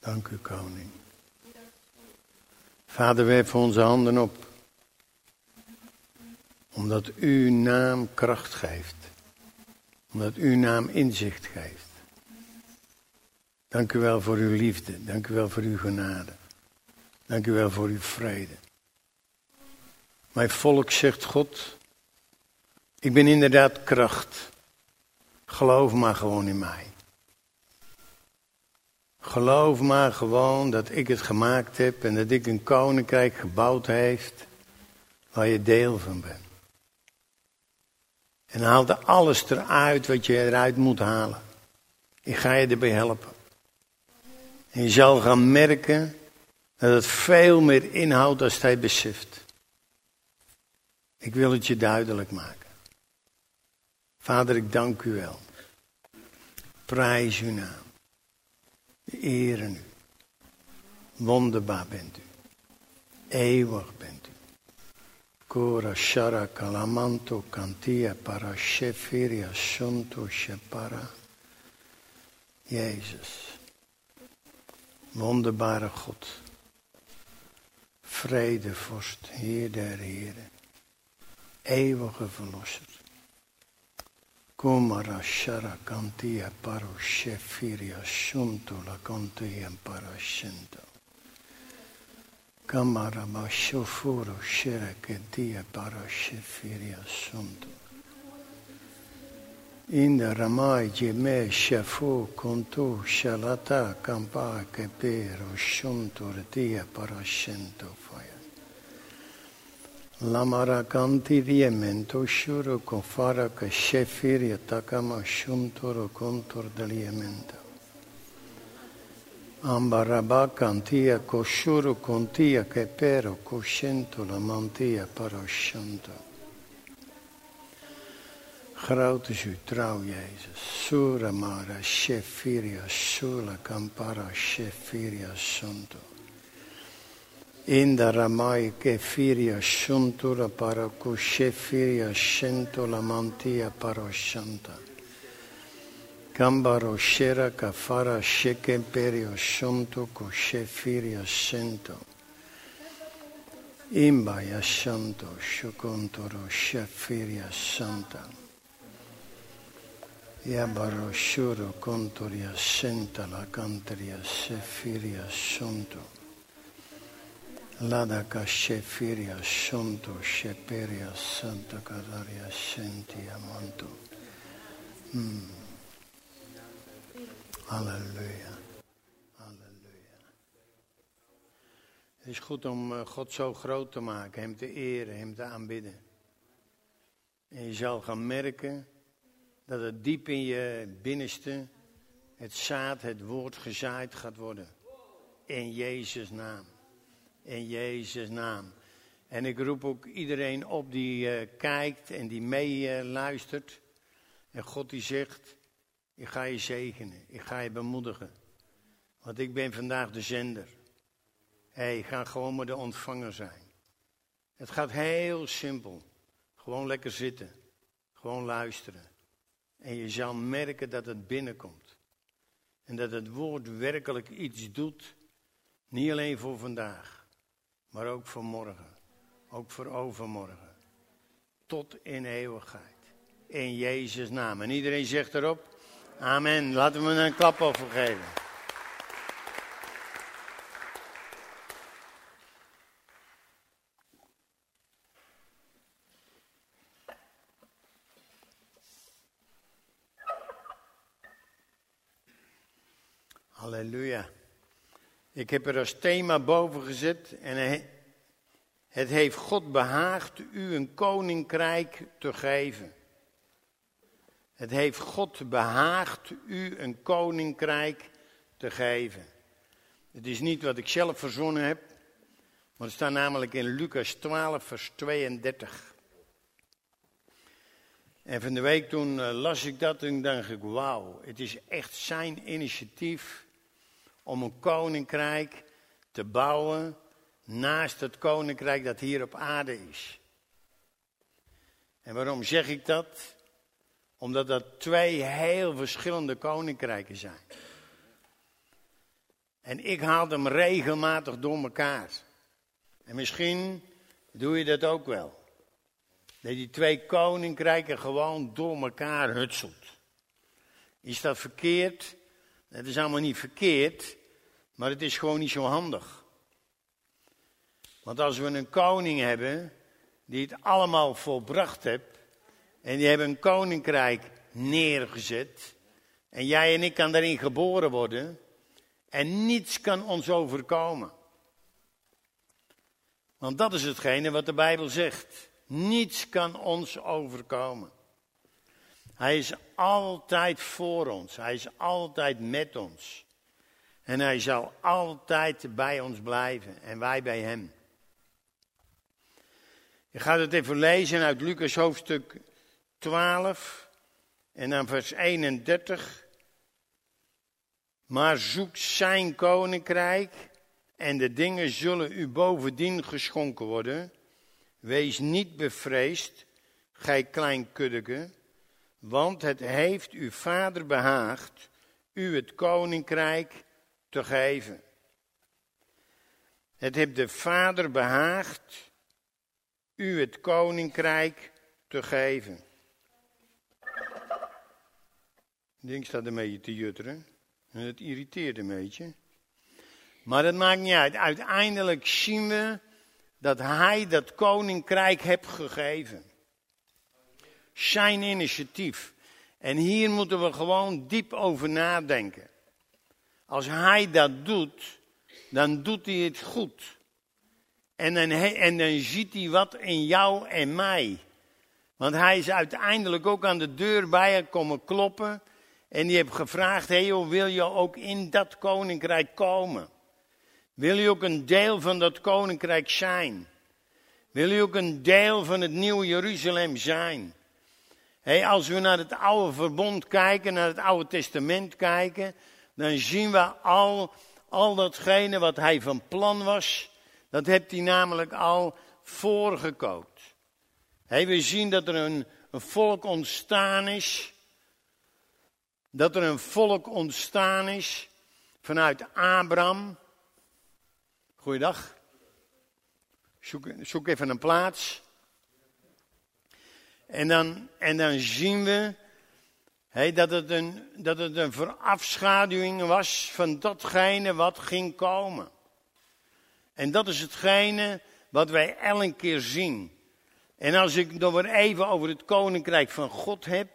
Dank u, koning. Vader, werp onze handen op. Omdat uw naam kracht geeft. Omdat uw naam inzicht geeft. Dank u wel voor uw liefde. Dank u wel voor uw genade. Dank u wel voor uw vrede. Mijn volk zegt God, ik ben inderdaad kracht. Geloof maar gewoon in mij. Geloof maar gewoon dat ik het gemaakt heb en dat ik een koninkrijk gebouwd heeft waar je deel van bent. En haal er alles eruit wat je eruit moet halen. Ik ga je erbij helpen. En je zal gaan merken dat het veel meer inhoudt als hij beseft. Ik wil het je duidelijk maken. Vader, ik dank u wel. Prijs uw naam. Eren u. Wonderbaar bent u. Eeuwig bent u. Kora shara kalamanto kantia para shefiria shepara. Jezus. Wonderbare God. Vredevorst, Heer der Heren. Eeuwige Verlosser. Kumara Shara Kantiya Paru Shefiria Shuntula Kantiya Parashinto. Kamara Bashofuru Shira Ketiya Parashifiria Shuntula. Inda Ramai Jime contu șalata Shalata Kampa Kepiro Shuntur Tia Parashinto parashento faya. Lamara kanti riemento shuro confara che shefiri atakama shuntoro contor deliemento. Ambaraba cantia koshuru contia che pero coscento la mantia parashanto. Groot is uw trouw, Jezus. Sura mara shefiria sula campara shefiria santo. Indra mai che firia shuntura para kushe firia shento la mantia para shanta. Kambaro shera kafara sheke perio shuntu kushe firia shento. Imbaya shanto shukuntoro shafiria shanta. Yabaro shuro kontoria shenta la kantaria shafiria shuntu. Lada Kashefiria Shonto Sheperia Santa Cadaria Sentia Manto. Mm. Halleluja. Halleluja. Het is goed om eh, God zo groot te maken, Hem te eren, Hem te aanbidden. En je zal gaan merken dat het diep in je binnenste het zaad, het woord gezaaid gaat worden. In Jezus' naam. In Jezus' naam. En ik roep ook iedereen op die uh, kijkt en die meeluistert. Uh, en God die zegt, ik ga je zegenen, ik ga je bemoedigen. Want ik ben vandaag de zender. Hé, hey, ga gewoon maar de ontvanger zijn. Het gaat heel simpel. Gewoon lekker zitten. Gewoon luisteren. En je zal merken dat het binnenkomt. En dat het woord werkelijk iets doet. Niet alleen voor vandaag maar ook voor morgen. Ook voor overmorgen. Tot in eeuwigheid. In Jezus' naam. En iedereen zegt erop: Amen. Laten we een klap over geven. Halleluja. Ik heb er als thema boven gezet en het heeft God behaagd u een koninkrijk te geven. Het heeft God behaagd u een koninkrijk te geven. Het is niet wat ik zelf verzonnen heb, maar het staat namelijk in Lucas 12, vers 32. En van de week toen eh, las ik dat en dacht ik, wauw, het is echt zijn initiatief om een koninkrijk te bouwen naast het koninkrijk dat hier op aarde is. En waarom zeg ik dat? Omdat dat twee heel verschillende koninkrijken zijn. En ik haal hem regelmatig door elkaar. En misschien doe je dat ook wel. Dat die twee koninkrijken gewoon door elkaar hutselt. Is dat verkeerd? Het is allemaal niet verkeerd, maar het is gewoon niet zo handig. Want als we een koning hebben die het allemaal volbracht heeft, en die hebben een koninkrijk neergezet, en jij en ik kan daarin geboren worden, en niets kan ons overkomen. Want dat is hetgene wat de Bijbel zegt. Niets kan ons overkomen. Hij is altijd voor ons. Hij is altijd met ons. En hij zal altijd bij ons blijven en wij bij hem. Je gaat het even lezen uit Lucas hoofdstuk 12 en dan vers 31. Maar zoek zijn koninkrijk en de dingen zullen u bovendien geschonken worden. Wees niet bevreesd, gij klein kuddeke, want het heeft uw vader behaagd u het koninkrijk te geven. Het heeft de vader behaagd u het koninkrijk te geven. Denk staat een beetje te jutteren. En het irriteert een beetje. Maar dat maakt niet uit. Uiteindelijk zien we dat hij dat koninkrijk heeft gegeven. Zijn initiatief. En hier moeten we gewoon diep over nadenken. Als hij dat doet, dan doet hij het goed. En dan, en ziet hij wat in jou en mij. Want hij is uiteindelijk ook aan de deur bij je komen kloppen. En die heeft gevraagd, hey joh, wil je ook in dat koninkrijk komen? Wil je ook een deel van dat koninkrijk zijn? Wil je ook een deel van het nieuwe Jeruzalem zijn? Hey, als we naar het oude verbond kijken, naar het oude testament kijken, dan zien we al, al datgene wat hij van plan was, dat heeft hij namelijk al voorgekookt. Hey, we zien dat er een, volk ontstaan is, dat er een volk ontstaan is vanuit Abraham, Goeiedag. Zoek, zoek even een plaats. En dan, en dan zien we dat, het een, dat het een verafschaduwing was van datgene wat ging komen. En dat is hetgene wat wij elke keer zien. En als ik nog weer even over het koninkrijk van God heb,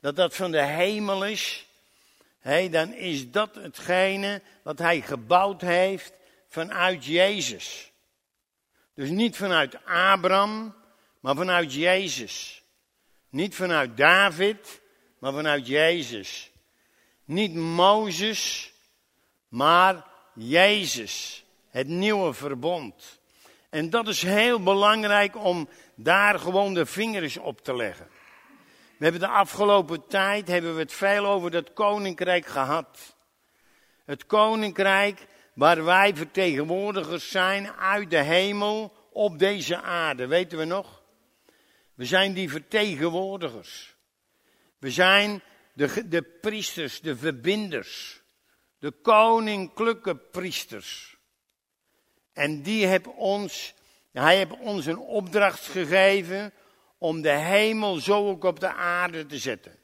dat dat van de hemel is, dan is dat hetgene wat hij gebouwd heeft vanuit Jezus. Dus niet vanuit Abraham, maar vanuit Jezus. Niet vanuit David, maar vanuit Jezus. Niet Mozes, maar Jezus. Het nieuwe verbond. En dat is heel belangrijk om daar gewoon de vingers op te leggen. We hebben de afgelopen tijd hebben we het veel over dat koninkrijk gehad. Het koninkrijk waar wij vertegenwoordigers zijn uit de hemel op deze aarde. Weten we nog? We zijn die vertegenwoordigers. We zijn de, de priesters, de verbinders, de koninklijke priesters. En die heeft ons, hij heeft ons een opdracht gegeven om de hemel zo ook op de aarde te zetten.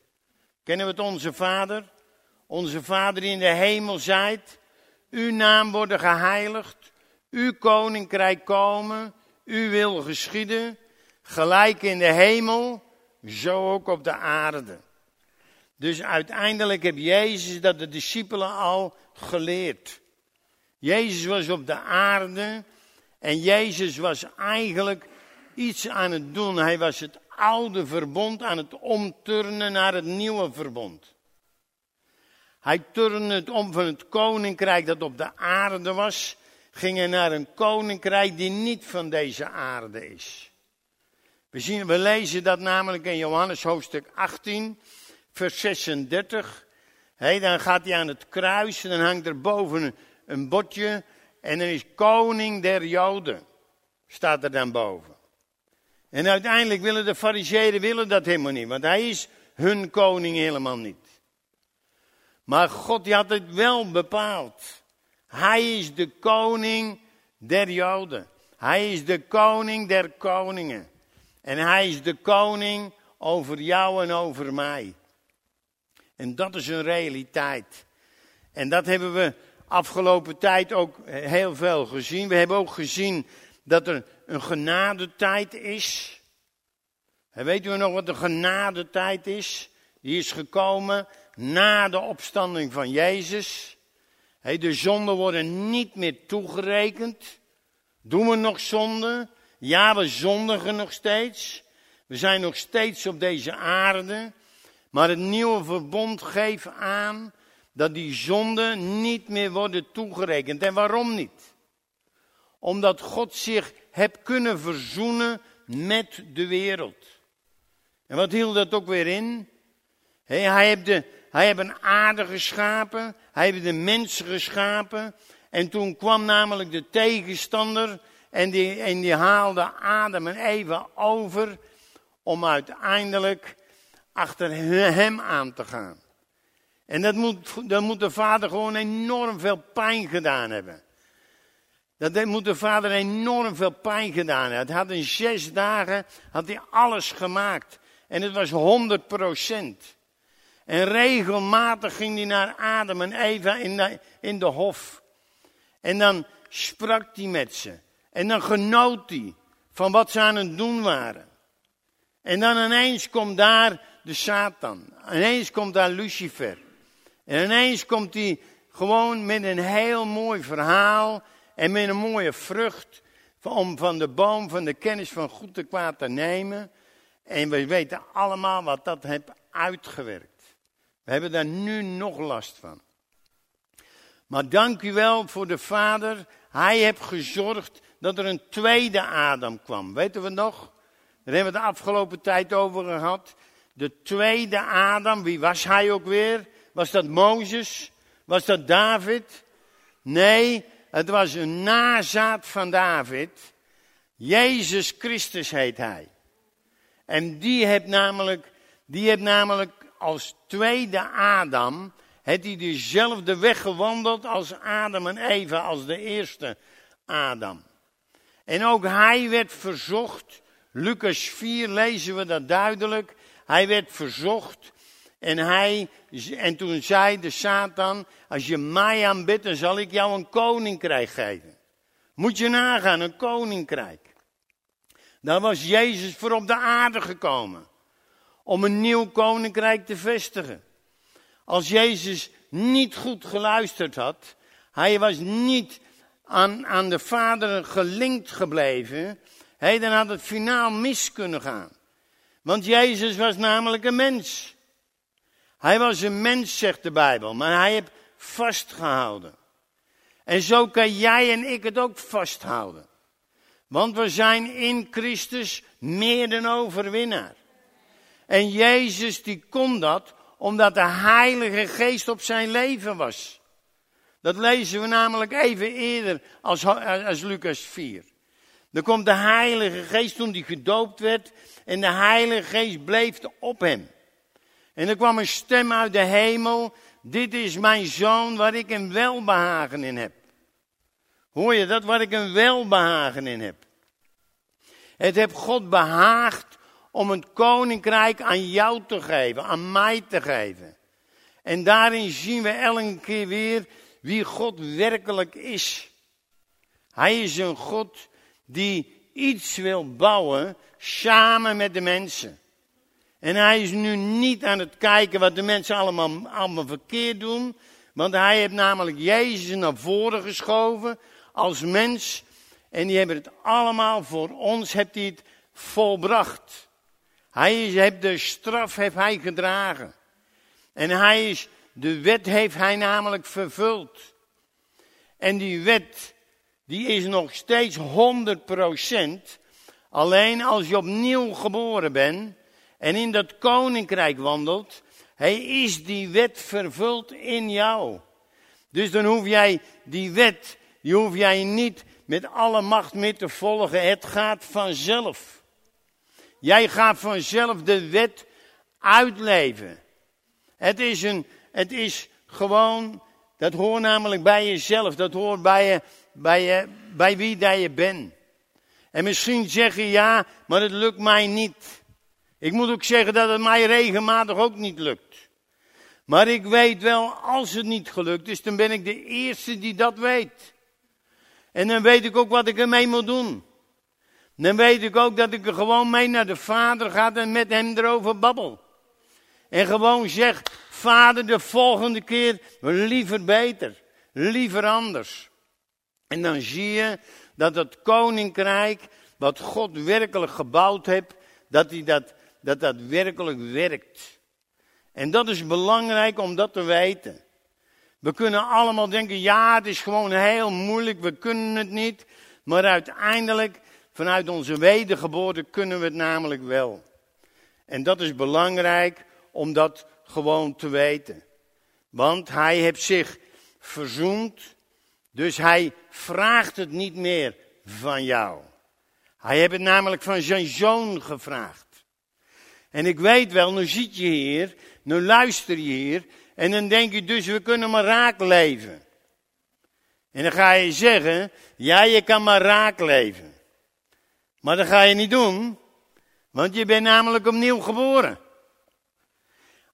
Kennen we het onze Vader? Onze Vader die in de hemel zijt, uw naam worden geheiligd, uw koninkrijk komen, uw wil geschieden, gelijk in de hemel, zo ook op de aarde. Dus uiteindelijk heb Jezus dat de discipelen al geleerd. Jezus was op de aarde en Jezus was eigenlijk iets aan het doen. Hij was het oude verbond aan het omturnen naar het nieuwe verbond. Hij turnde het om van het koninkrijk dat op de aarde was, ging hij naar een koninkrijk die niet van deze aarde is. We, zien, we lezen dat namelijk in Johannes hoofdstuk 18, vers 36. dan gaat hij aan het kruis en dan hangt er boven een, bordje en dan is koning der Joden. Staat er dan boven. En uiteindelijk willen de fariseeën willen dat helemaal niet, want hij is hun koning helemaal niet. Maar God die had het wel bepaald. Hij is de koning der Joden. Hij is de koning der koningen. En hij is de koning over jou en over mij. En dat is een realiteit. En dat hebben we afgelopen tijd ook heel veel gezien. We hebben ook gezien dat er een genadetijd is. En weet u nog wat de genadetijd is? Die is gekomen na de opstanding van Jezus. De zonden worden niet meer toegerekend. Doen we nog zonde? Ja, we zondigen nog steeds. We zijn nog steeds op deze aarde. Maar het nieuwe verbond geeft aan dat die zonden niet meer worden toegerekend. En waarom niet? Omdat God zich heeft kunnen verzoenen met de wereld. En wat hield dat ook weer in? hij, heeft de, hij heeft een aarde geschapen, hij heeft de mensen geschapen. En toen kwam namelijk de tegenstander en die, en die haalde Adam en Eva over om uiteindelijk achter hem aan te gaan. En dat moet, dat moet de vader gewoon enorm veel pijn gedaan hebben. Dat moet de vader enorm veel pijn gedaan hebben. Het had in zes dagen had hij alles gemaakt. En het was 100 procent. En regelmatig ging hij naar Adam en Eva in de, in de hof. En dan sprak hij met ze. En dan genoot hij van wat ze aan het doen waren. En dan ineens komt daar de Satan. Ineens komt daar Lucifer. En ineens komt hij gewoon met een heel mooi verhaal en met een mooie vrucht om van de boom van de kennis van goed en kwaad te nemen. En we weten allemaal wat dat heeft uitgewerkt. We hebben daar nu nog last van. Maar dank u wel voor de Vader. Hij heeft gezorgd dat er een tweede Adam kwam. Weten we nog? Daar hebben we de afgelopen tijd over gehad. De tweede Adam, wie was hij ook weer? Was dat Mozes? Was dat David? Nee, het was een nazaat van David. Jezus Christus heet hij. En die heeft namelijk, die heeft namelijk als tweede Adam, heeft hij dezelfde weg gewandeld als Adam en Eva, als de eerste Adam. En ook hij werd verzocht, Lucas 4 lezen we dat duidelijk, hij werd verzocht en, hij, en toen zei de Satan, als je mij aanbidt, dan zal ik jou een koninkrijk geven. Moet je nagaan, een koninkrijk. Daar was Jezus voor op de aarde gekomen. Om een nieuw koninkrijk te vestigen. Als Jezus niet goed geluisterd had, hij was niet aan, aan de Vader gelinkt gebleven, hey, dan had het finaal mis kunnen gaan. Want Jezus was namelijk een mens. Hij was een mens, zegt de Bijbel, maar hij heeft vastgehouden. En zo kan jij en ik het ook vasthouden. Want we zijn in Christus meer dan overwinnaar. En Jezus die kon dat omdat de Heilige Geest op zijn leven was. Dat lezen we namelijk even eerder als, als Lucas 4. Dan komt de Heilige Geest toen hij gedoopt werd en de Heilige Geest bleef op hem. En er kwam een stem uit de hemel. Dit is mijn zoon waar ik een welbehagen in heb. Hoor je dat? Waar ik een welbehagen in heb. Het heeft God behaagd om het koninkrijk aan jou te geven, aan mij te geven. En daarin zien we elke keer weer wie God werkelijk is. Hij is een God die iets wil bouwen samen met de mensen. En hij is nu niet aan het kijken wat de mensen allemaal, allemaal verkeerd doen. Want hij heeft namelijk Jezus naar voren geschoven als mens. En die hebben het allemaal voor ons, heeft hij het volbracht. Hij heeft de straf heeft hij gedragen. En hij is, de wet heeft hij namelijk vervuld. En die wet, die is nog steeds 100%. Alleen als je opnieuw geboren bent, en in dat koninkrijk wandelt, hij is die wet vervuld in jou. Dus dan hoef jij die wet, die hoef jij niet met alle macht mee te volgen. Het gaat vanzelf. Jij gaat vanzelf de wet uitleven. Het is, een, het is gewoon Dat hoort namelijk bij jezelf. Dat hoort bij, je, bij, bij wie dat je bent. En misschien zeg je ja, maar het lukt mij niet. Ik moet ook zeggen dat het mij regelmatig ook niet lukt. Maar ik weet wel, als het niet gelukt is, dan ben ik de eerste die dat weet. En dan weet ik ook wat ik ermee moet doen. Dan weet ik ook dat ik er gewoon mee naar de vader ga en met hem erover babbel. En gewoon zeg, vader, de volgende keer liever beter, liever anders. En dan zie je dat het koninkrijk, wat God werkelijk gebouwd heeft, dat hij dat, dat, dat werkelijk werkt. En dat is belangrijk om dat te weten. We kunnen allemaal denken, ja, het is gewoon heel moeilijk, we kunnen het niet. Maar uiteindelijk, vanuit onze wedergeboorte, kunnen we het namelijk wel. En dat is belangrijk om dat gewoon te weten. Want hij heeft zich verzoend, dus hij vraagt het niet meer van jou. Hij heeft het namelijk van zijn zoon gevraagd. En ik weet wel, nu zit je hier, nu luister je hier, en dan denk je dus, we kunnen maar raak leven. En dan ga je zeggen, ja, je kan maar raak leven. Maar dat ga je niet doen, want je bent namelijk opnieuw geboren.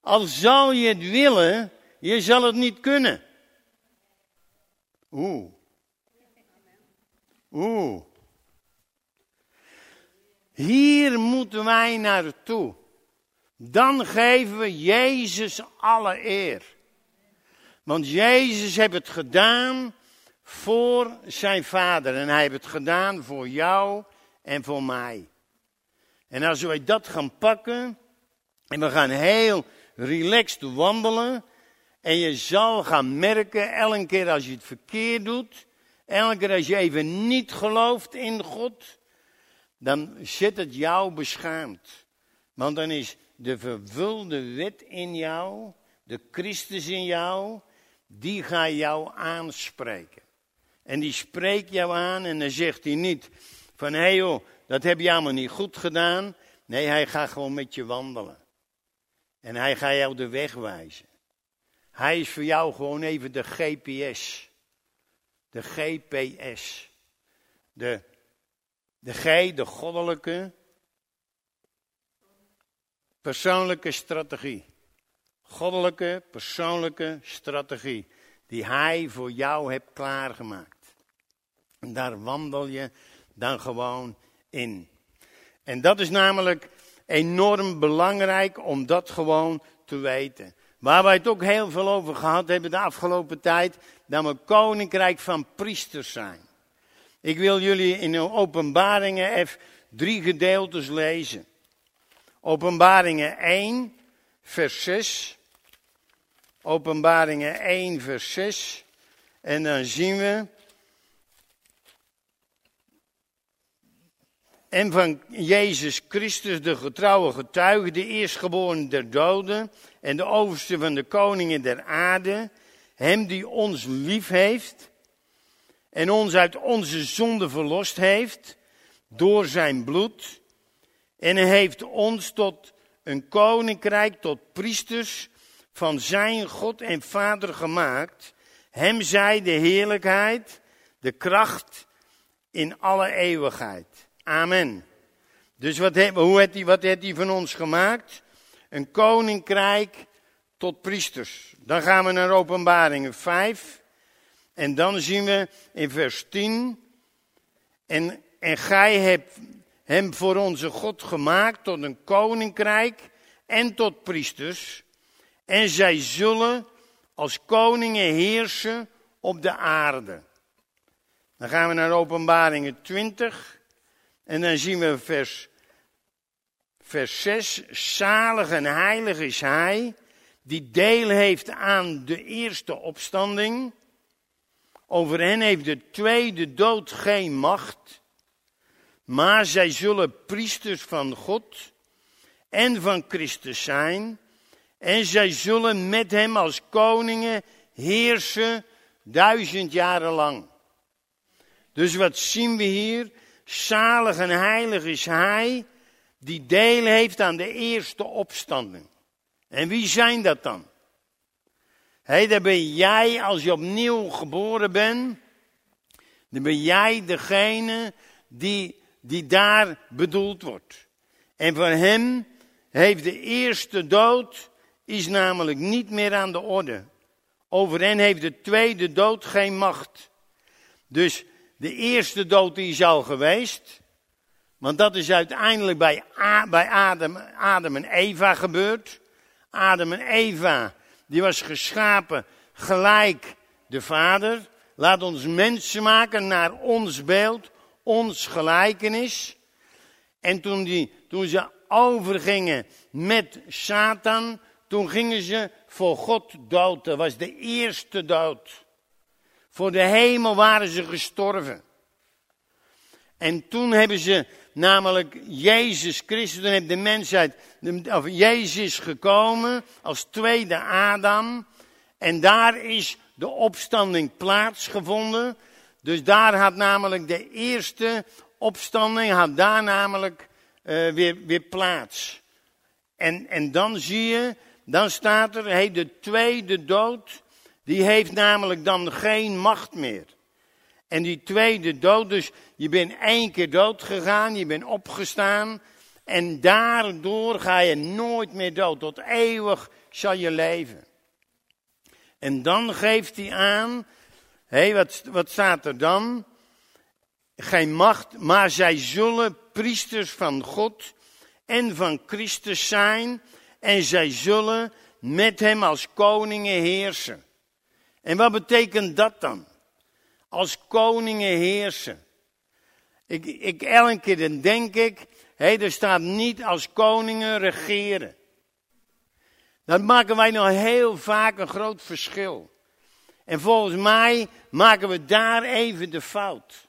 Al zou je het willen, je zal het niet kunnen. Oeh. Oeh. Hier moeten wij naartoe. Dan geven we Jezus alle eer. Want Jezus heeft het gedaan voor zijn vader. En hij heeft het gedaan voor jou en voor mij. En als wij dat gaan pakken. En we gaan heel relaxed wandelen. En je zal gaan merken, elke keer als je het verkeerd doet. Elke keer als je even niet gelooft in God. Dan zit het jou beschaamd. Want dan is de vervulde wet in jou, de Christus in jou, die gaat jou aanspreken. En die spreekt jou aan en dan zegt hij niet van hé joh, dat heb je allemaal niet goed gedaan. Nee, hij gaat gewoon met je wandelen. En hij gaat jou de weg wijzen. Hij is voor jou gewoon even de GPS. De GPS. De, de G, de goddelijke, persoonlijke strategie. Goddelijke, persoonlijke strategie. Die hij voor jou hebt klaargemaakt. En daar wandel je dan gewoon in. En dat is namelijk enorm belangrijk om dat gewoon te weten. Waar wij het ook heel veel over gehad hebben de afgelopen tijd, dat we koninkrijk van priesters zijn. Ik wil jullie in openbaringen even drie gedeeltes lezen. Openbaringen 1, vers 6. Openbaringen 1, vers 6. En dan zien we en van Jezus Christus, de getrouwe getuige, de eerstgeboren der doden en de overste van de koningen der aarde, hem die ons lief heeft en ons uit onze zonde verlost heeft door zijn bloed en heeft ons tot een koninkrijk, tot priesters van zijn God en Vader gemaakt. Hem zij de heerlijkheid, de kracht in alle eeuwigheid. Amen. Dus wat, he, hoe heeft hij, wat heeft hij van ons gemaakt? Een koninkrijk tot priesters. Dan gaan we naar openbaringen 5. En dan zien we in vers 10. En, en gij hebt hem voor onze God gemaakt tot een koninkrijk en tot priesters. En zij zullen als koningen heersen op de aarde. Dan gaan we naar openbaringen 20. En dan zien we vers, vers 6. Zalig en heilig is hij die deel heeft aan de eerste opstanding. Over hen heeft de tweede dood geen macht. Maar zij zullen priesters van God en van Christus zijn. En zij zullen met hem als koningen heersen duizend jaren lang. Dus wat zien we hier? Zalig en heilig is hij die deel heeft aan de eerste opstanding. En wie zijn dat dan? Hé, dan ben jij, als je opnieuw geboren bent, dan ben jij degene die, die daar bedoeld wordt. En voor hem heeft de eerste dood, is namelijk niet meer aan de orde. Over hen heeft de tweede dood geen macht. Dus de eerste dood die is al geweest. Want dat is uiteindelijk bij, bij Adam, en Eva gebeurd. Adam en Eva, die was geschapen gelijk de Vader. Laat ons mensen maken naar ons beeld, ons gelijkenis. En toen, die, toen ze overgingen met Satan, toen gingen ze voor God dood. Dat was de eerste dood. Voor de hemel waren ze gestorven. En toen hebben ze namelijk Jezus Christus, toen heeft de mensheid, of Jezus gekomen als tweede Adam. En daar is de opstanding plaatsgevonden. Dus daar had namelijk de eerste opstanding, had daar namelijk uh, weer, weer plaats. En, en dan zie je, dan staat er, hey, de tweede dood, die heeft namelijk dan geen macht meer. En die tweede dood, dus je bent één keer dood gegaan, je bent opgestaan. En daardoor ga je nooit meer dood. Tot eeuwig zal je leven. En dan geeft hij aan, hé, wat, wat staat er dan? Geen macht, maar zij zullen priesters van God en van Christus zijn. En zij zullen met hem als koningen heersen. En wat betekent dat dan? Als koningen heersen. Ik, ik, elke keer dan denk ik, hé, er staat niet als koningen regeren. Dan maken wij nog heel vaak een groot verschil. En volgens mij maken we daar even de fout.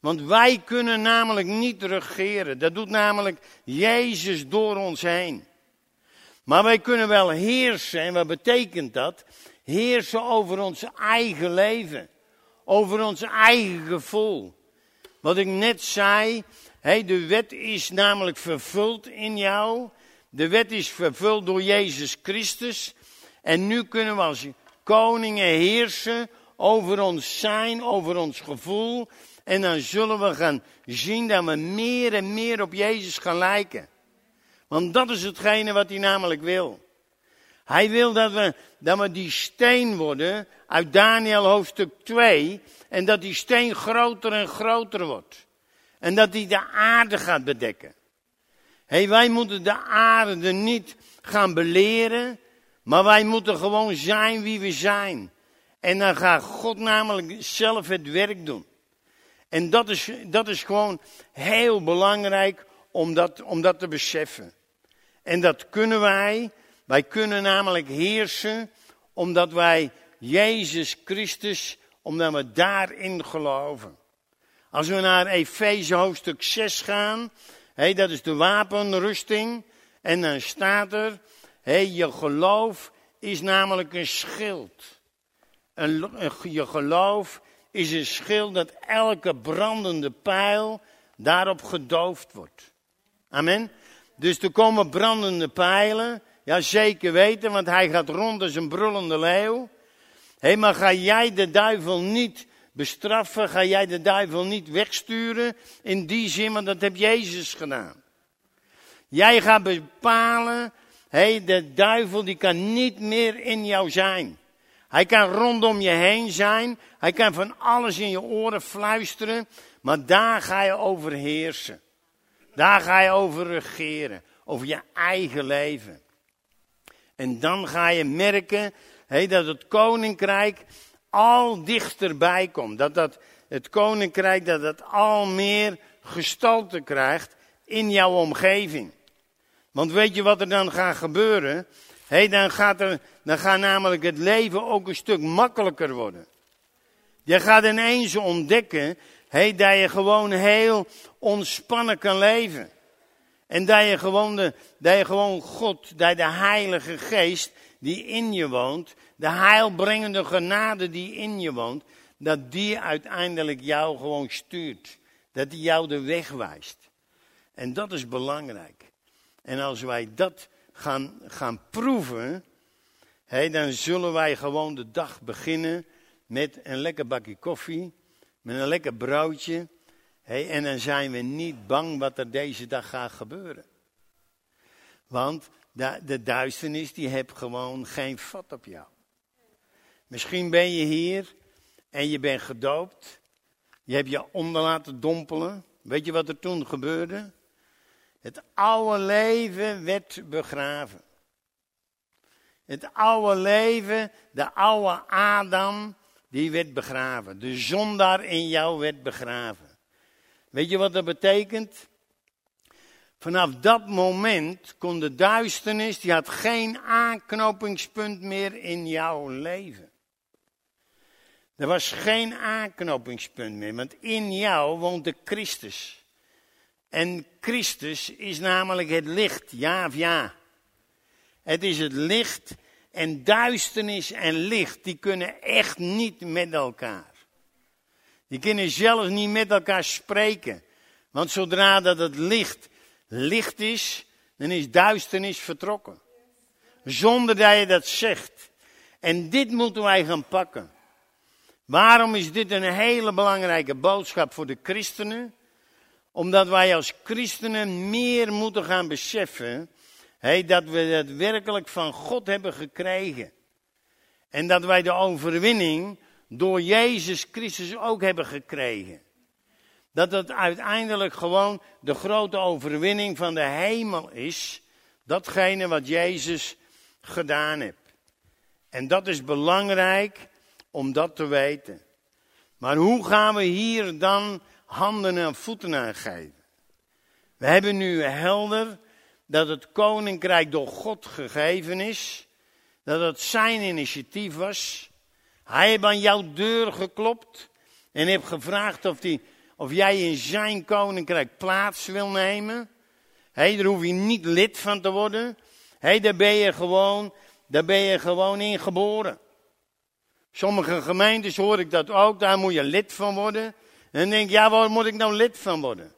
Want wij kunnen namelijk niet regeren. Dat doet namelijk Jezus door ons heen. Maar wij kunnen wel heersen. En wat betekent dat? Heersen over ons eigen leven. Over ons eigen gevoel. Wat ik net zei, hey, de wet is namelijk vervuld in jou. De wet is vervuld door Jezus Christus. En nu kunnen we als koningen heersen over ons zijn, over ons gevoel. En dan zullen we gaan zien dat we meer en meer op Jezus gaan lijken. Want dat is hetgene wat hij namelijk wil. Hij wil dat we, dat we die steen worden uit Daniel hoofdstuk 2. En dat die steen groter en groter wordt. En dat die de aarde gaat bedekken. hey, wij moeten de aarde niet gaan beleren. Maar wij moeten gewoon zijn wie we zijn. En dan gaat God namelijk zelf het werk doen. En dat is, dat is gewoon heel belangrijk om dat, om dat te beseffen. En dat kunnen wij. Wij kunnen namelijk heersen omdat wij Jezus Christus, omdat we daarin geloven. Als we naar Efeze hoofdstuk 6 gaan, hey, dat is de wapenrusting. En dan staat er, je geloof is namelijk een schild. Je geloof is een schild dat elke brandende pijl daarop gedoofd wordt. Amen. Dus er komen brandende pijlen. Ja, zeker weten, want hij gaat rond als een brullende leeuw. Hé, maar ga jij de duivel niet bestraffen? Ga jij de duivel niet wegsturen? In die zin, want dat heb Jezus gedaan. Jij gaat bepalen, hé, de duivel die kan niet meer in jou zijn. Hij kan rondom je heen zijn. Hij kan van alles in je oren fluisteren. Maar daar ga je over heersen. Daar ga je over regeren. Over je eigen leven. En dan ga je merken hey, dat het koninkrijk al dichterbij komt. Dat, dat het koninkrijk dat het al meer gestalte krijgt in jouw omgeving. Want weet je wat er dan gaat gebeuren? Hey, dan, gaat er, dan gaat namelijk het leven ook een stuk makkelijker worden. Je gaat ineens ontdekken hey, dat je gewoon heel ontspannen kan leven. En dat je gewoon, de, dat je gewoon God, dat de Heilige Geest die in je woont, de heilbrengende genade die in je woont, dat die uiteindelijk jou gewoon stuurt. Dat die jou de weg wijst. En dat is belangrijk. En als wij dat gaan, gaan proeven, Hey, dan zullen wij gewoon de dag beginnen met een lekker bakje koffie, met een lekker broodje. Hey, en dan zijn we niet bang wat er deze dag gaat gebeuren. Want de, de duisternis die heeft gewoon geen vat op jou. Misschien ben je hier en je bent gedoopt. Je hebt je onder laten dompelen. Weet je wat er toen gebeurde? Het oude leven werd begraven. Het oude leven, de oude Adam, die werd begraven. De zondaar in jou werd begraven. Weet je wat dat betekent? Vanaf dat moment kon de duisternis, die had geen aanknopingspunt meer in jouw leven. Er was geen aanknopingspunt meer, want in jou woont de Christus. En Christus is namelijk het licht, ja of ja. Het is het licht en duisternis en licht, die kunnen echt niet met elkaar. Die kunnen zelfs niet met elkaar spreken. Want zodra dat het licht licht is, dan is duisternis vertrokken. Zonder dat je dat zegt. En dit moeten wij gaan pakken. Waarom is dit een hele belangrijke boodschap voor de christenen? Omdat wij als christenen meer moeten gaan beseffen hey, dat we het werkelijk van God hebben gekregen. En dat wij de overwinning door Jezus Christus ook hebben gekregen. Dat het uiteindelijk gewoon de grote overwinning van de hemel is. Datgene wat Jezus gedaan heeft. En dat is belangrijk om dat te weten. Maar hoe gaan we hier dan handen en voeten aan geven? We hebben nu helder dat het koninkrijk door God gegeven is. Dat het zijn initiatief was. Hij heeft aan jouw deur geklopt en heeft gevraagd of, die, of jij in zijn koninkrijk plaats wil nemen. Hé, daar hoef je niet lid van te worden. Hé, daar ben je gewoon, daar ben je gewoon in geboren. Sommige gemeentes hoor ik dat ook, daar moet je lid van worden. En dan denk ik, ja, waar moet ik nou lid van worden?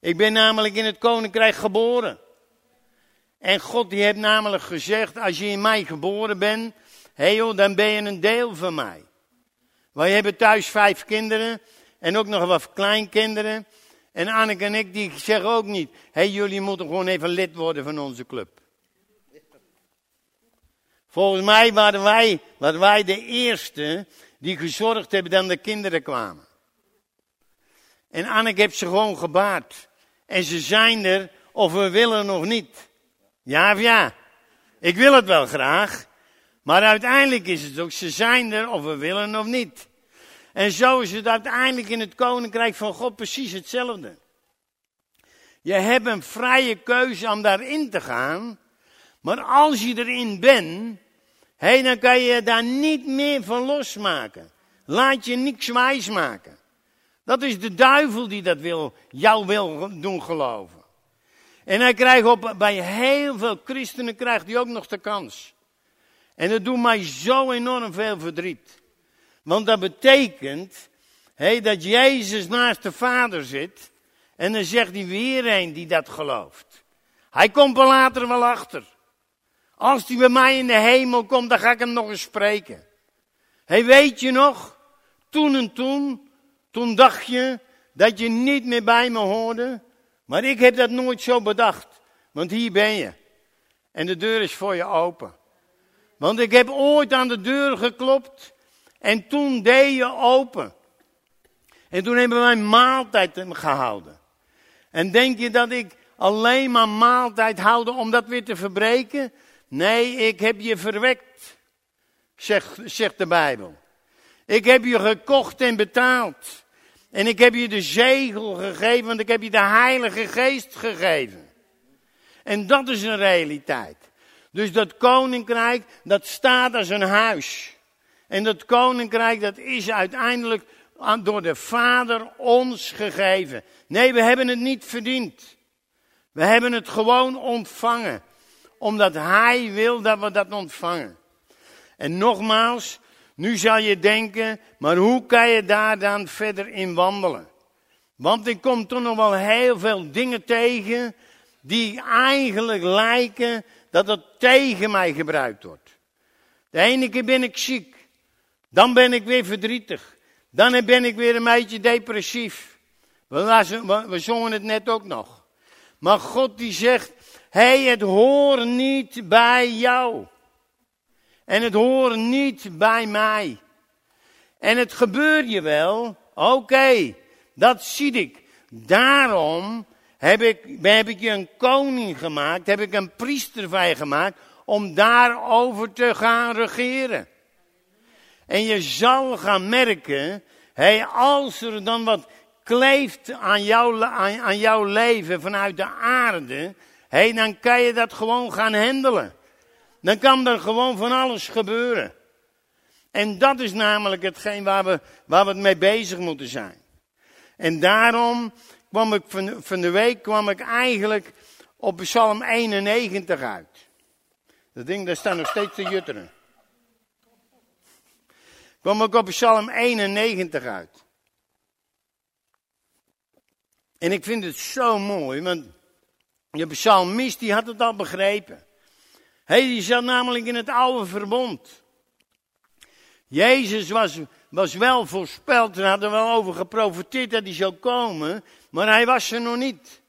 Ik ben namelijk in het koninkrijk geboren. En God die heeft namelijk gezegd, als je in mij geboren bent, hé joh, dan ben je een deel van mij. Wij hebben thuis vijf kinderen en ook nog wat kleinkinderen. En Anneke en ik die zeggen ook niet, hé jullie moeten gewoon even lid worden van onze club. Volgens mij waren wij, waren wij de eerste die gezorgd hebben dat de kinderen kwamen. En Anneke heeft ze gewoon gebaard. En ze zijn er of we willen nog niet. Ja of ja? Ik wil het wel graag. Maar uiteindelijk is het ook, ze zijn er of we willen of niet. En zo is het uiteindelijk in het koninkrijk van God precies hetzelfde. Je hebt een vrije keuze om daarin te gaan. Maar als je erin bent, hey, dan kan je daar niet meer van losmaken. Laat je niks wijs maken. Dat is de duivel die dat wil, jou wil doen geloven. En hij krijgt op, bij heel veel christenen krijgt hij ook nog de kans. En dat doet mij zo enorm veel verdriet. Want dat betekent hey, dat Jezus naast de Vader zit. En dan zegt hij weer een die dat gelooft. Hij komt er later wel achter. Als hij bij mij in de hemel komt, dan ga ik hem nog eens spreken. Hij weet je nog, toen en toen, toen dacht je dat je niet meer bij me hoorde. Maar ik heb dat nooit zo bedacht. Want hier ben je. En de deur is voor je open. Want ik heb ooit aan de deur geklopt. En toen deed je open. En toen hebben wij maaltijd gehouden. En denk je dat ik alleen maar maaltijd houden om dat weer te verbreken? Nee, ik heb je verwekt, zegt, zegt de Bijbel. Ik heb je gekocht en betaald. En ik heb je de zegel gegeven, want ik heb je de Heilige Geest gegeven. En dat is een realiteit. Dus dat koninkrijk, dat staat als een huis. En dat koninkrijk, dat is uiteindelijk door de Vader ons gegeven. Nee, we hebben het niet verdiend. We hebben het gewoon ontvangen omdat Hij wil dat we dat ontvangen. En nogmaals, nu zal je denken, maar hoe kan je daar dan verder in wandelen? Want ik kom toch nog wel heel veel dingen tegen die eigenlijk lijken dat het tegen mij gebruikt wordt. De ene keer ben ik ziek. Dan ben ik weer verdrietig. Dan ben ik weer een beetje depressief. We, we zongen het net ook nog. Maar God die zegt, hey, het hoort niet bij jou. En het hoort niet bij mij. En het gebeurt je wel. Oké, dat zie ik. Daarom heb ik, heb je een koning gemaakt, heb ik een priester van gemaakt, om daarover te gaan regeren. En je zal gaan merken, hey, als er dan wat kleeft aan, jou, aan, jouw leven vanuit de aarde, hey, dan kan je dat gewoon gaan handelen. Dan kan er gewoon van alles gebeuren. En dat is namelijk hetgeen waar we, waar we mee bezig moeten zijn. En daarom kwam ik van, van de week kwam ik eigenlijk op Psalm 91 uit. Dat ding, daar staat nog steeds te jutteren. Kwam ik op Psalm 91 uit. En ik vind het zo mooi, want de psalmist die had het al begrepen. Hij die zat namelijk in het oude verbond. Jezus was, was wel voorspeld, er wel over geprofiteerd dat hij zou komen, maar hij was er nog niet.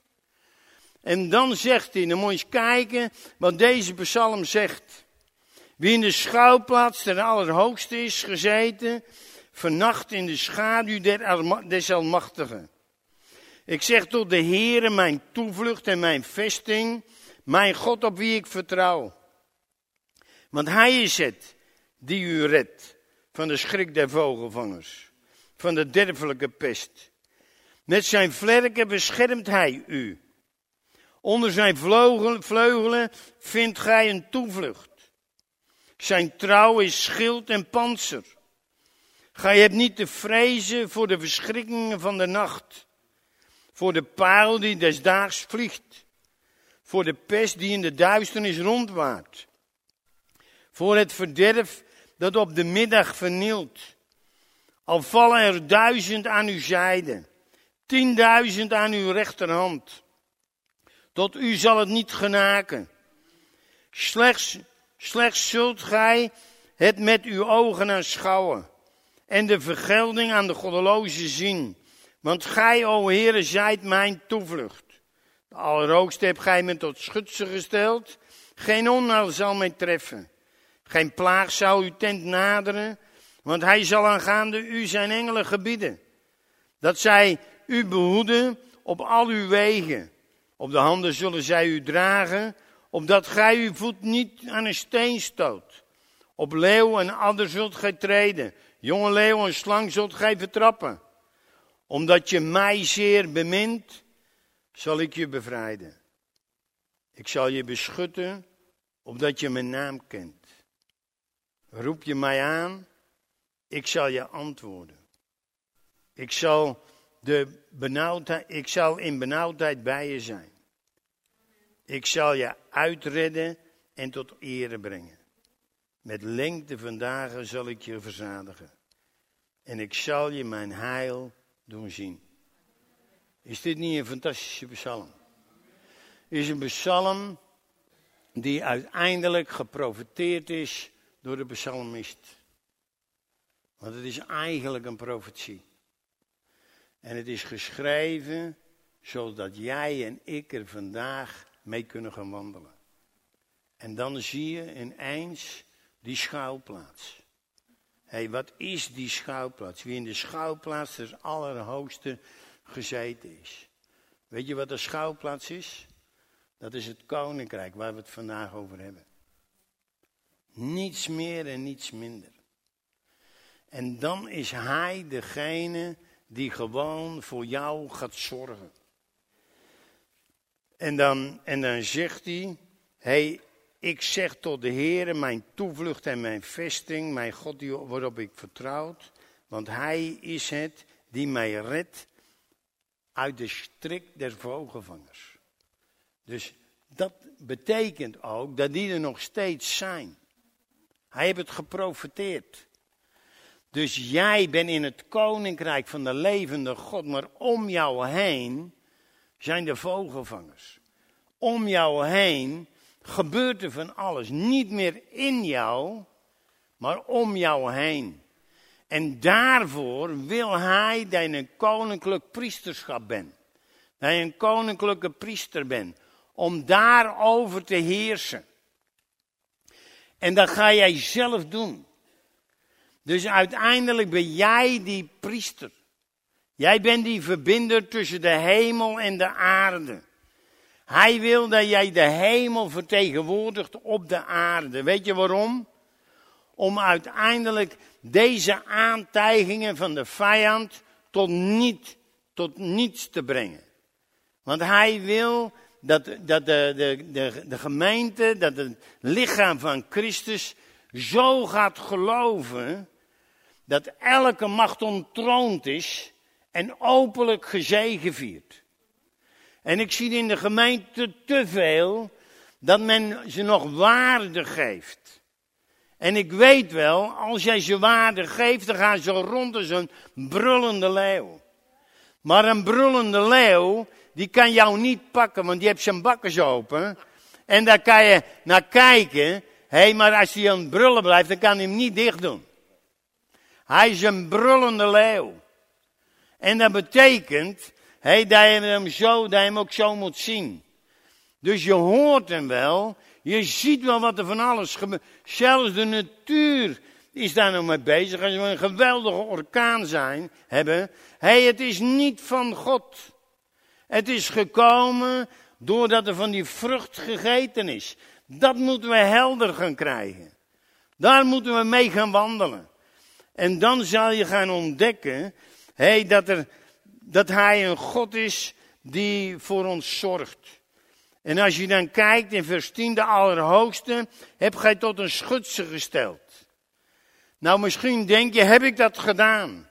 En dan zegt hij, dan moet je eens kijken wat deze psalm zegt. Wie in de schouwplaats der Allerhoogste is gezeten, vernacht in de schaduw des Almachtigen. Ik zeg tot de Heere mijn toevlucht en mijn vesting, mijn God op wie ik vertrouw. Want hij is het die u redt van de schrik der vogelvangers, van de derfelijke pest. Met zijn vlerken beschermt hij u. Onder zijn vleugelen vindt gij een toevlucht. Zijn trouw is schild en panzer. Gij hebt niet te vrezen voor de verschrikkingen van de nacht, voor de paal die des daags vliegt, voor de pest die in de duisternis rondwaart, voor het verderf dat op de middag vernielt. Al vallen er duizend aan uw zijde, tienduizend aan uw rechterhand. Tot u zal het niet genaken. Slechts, slechts zult gij het met uw ogen aanschouwen en de vergelding aan de goddeloze zien. Want gij, o Heere, zijt mijn toevlucht. De Allerhoogste hebt gij me tot schutse gesteld. Geen onheil zal mij treffen. Geen plaag zou uw tent naderen, want hij zal aangaande u zijn engelen gebieden. Dat zij u behoeden op al uw wegen. Op de handen zullen zij u dragen, opdat gij uw voet niet aan een steen stoot. Op leeuw en adder zult gij treden. Jonge leeuw en slang zult gij vertrappen. Omdat je mij zeer bemint, zal ik je bevrijden. Ik zal je beschutten, opdat je mijn naam kent. Roep je mij aan, ik zal je antwoorden. Ik zal, de benauwdheid, ik zal in benauwdheid bij je zijn. Ik zal je uitredden en tot ere brengen. Met lengte van dagen zal ik je verzadigen. En ik zal je mijn heil doen zien. Is dit niet een fantastische psalm? Is een psalm die uiteindelijk geprofiteerd is door de psalmist. Want het is eigenlijk een profetie. En het is geschreven zodat jij en ik er vandaag mee kunnen gaan wandelen. En dan zie je ineens die schouwplaats. Hé, hey, wat is die schouwplaats? Wie in de schouwplaats des Allerhoogste gezeten is. Weet je wat de schouwplaats is? Dat is het koninkrijk waar we het vandaag over hebben. Niets meer en niets minder. En dan is hij degene die gewoon voor jou gaat zorgen. En dan, en dan zegt hij, hey, ik zeg tot de Heer, mijn toevlucht en mijn vesting, mijn God waarop ik vertrouwd, want hij is het die mij redt uit de strik der vogelvangers. Dus dat betekent ook dat die er nog steeds zijn. Hij heeft het geprofiteerd. Dus jij bent in het koninkrijk van de levende God, maar om jou heen zijn de vogelvangers. Om jou heen gebeurt er van alles. Niet meer in jou, maar om jou heen. En daarvoor wil hij dat je een koninklijk priesterschap bent. Dat je een koninklijke priester bent. Om daarover te heersen. En dat ga jij zelf doen. Dus uiteindelijk ben jij die priester. Jij bent die verbinder tussen de hemel en de aarde. Hij wil dat jij de hemel vertegenwoordigt op de aarde. Weet je waarom? Om uiteindelijk deze aantijgingen van de vijand tot, niet, tot niets te brengen. Want hij wil dat, dat de, de, de, de gemeente, dat het lichaam van Christus zo gaat geloven dat elke macht ontroond is en openlijk gezegevierd. En ik zie in de gemeente te veel dat men ze nog waarde geeft. En ik weet wel, als jij ze waarde geeft, dan gaan ze rond als een brullende leeuw. Maar een brullende leeuw, die kan jou niet pakken, want die heeft zijn bakkers open. En daar kan je naar kijken. Hé, hey, maar als hij aan het brullen blijft, dan kan hij hem niet dicht doen. Hij is een brullende leeuw. En dat betekent hey, dat je hem zo, dat je hem ook zo moet zien. Dus je hoort hem wel. Je ziet wel wat er van alles gebeurt. Zelfs de natuur is daar nog mee bezig. Als we een geweldige orkaan zijn, hebben. hey, het is niet van God. Het is gekomen doordat er van die vrucht gegeten is. Dat moeten we helder gaan krijgen. Daar moeten we mee gaan wandelen. En dan zal je gaan ontdekken hey, dat, er, dat Hij een God is die voor ons zorgt. En als je dan kijkt in vers 10, de Allerhoogste, heb gij tot een schutse gesteld. Nou, misschien denk je, heb ik dat gedaan?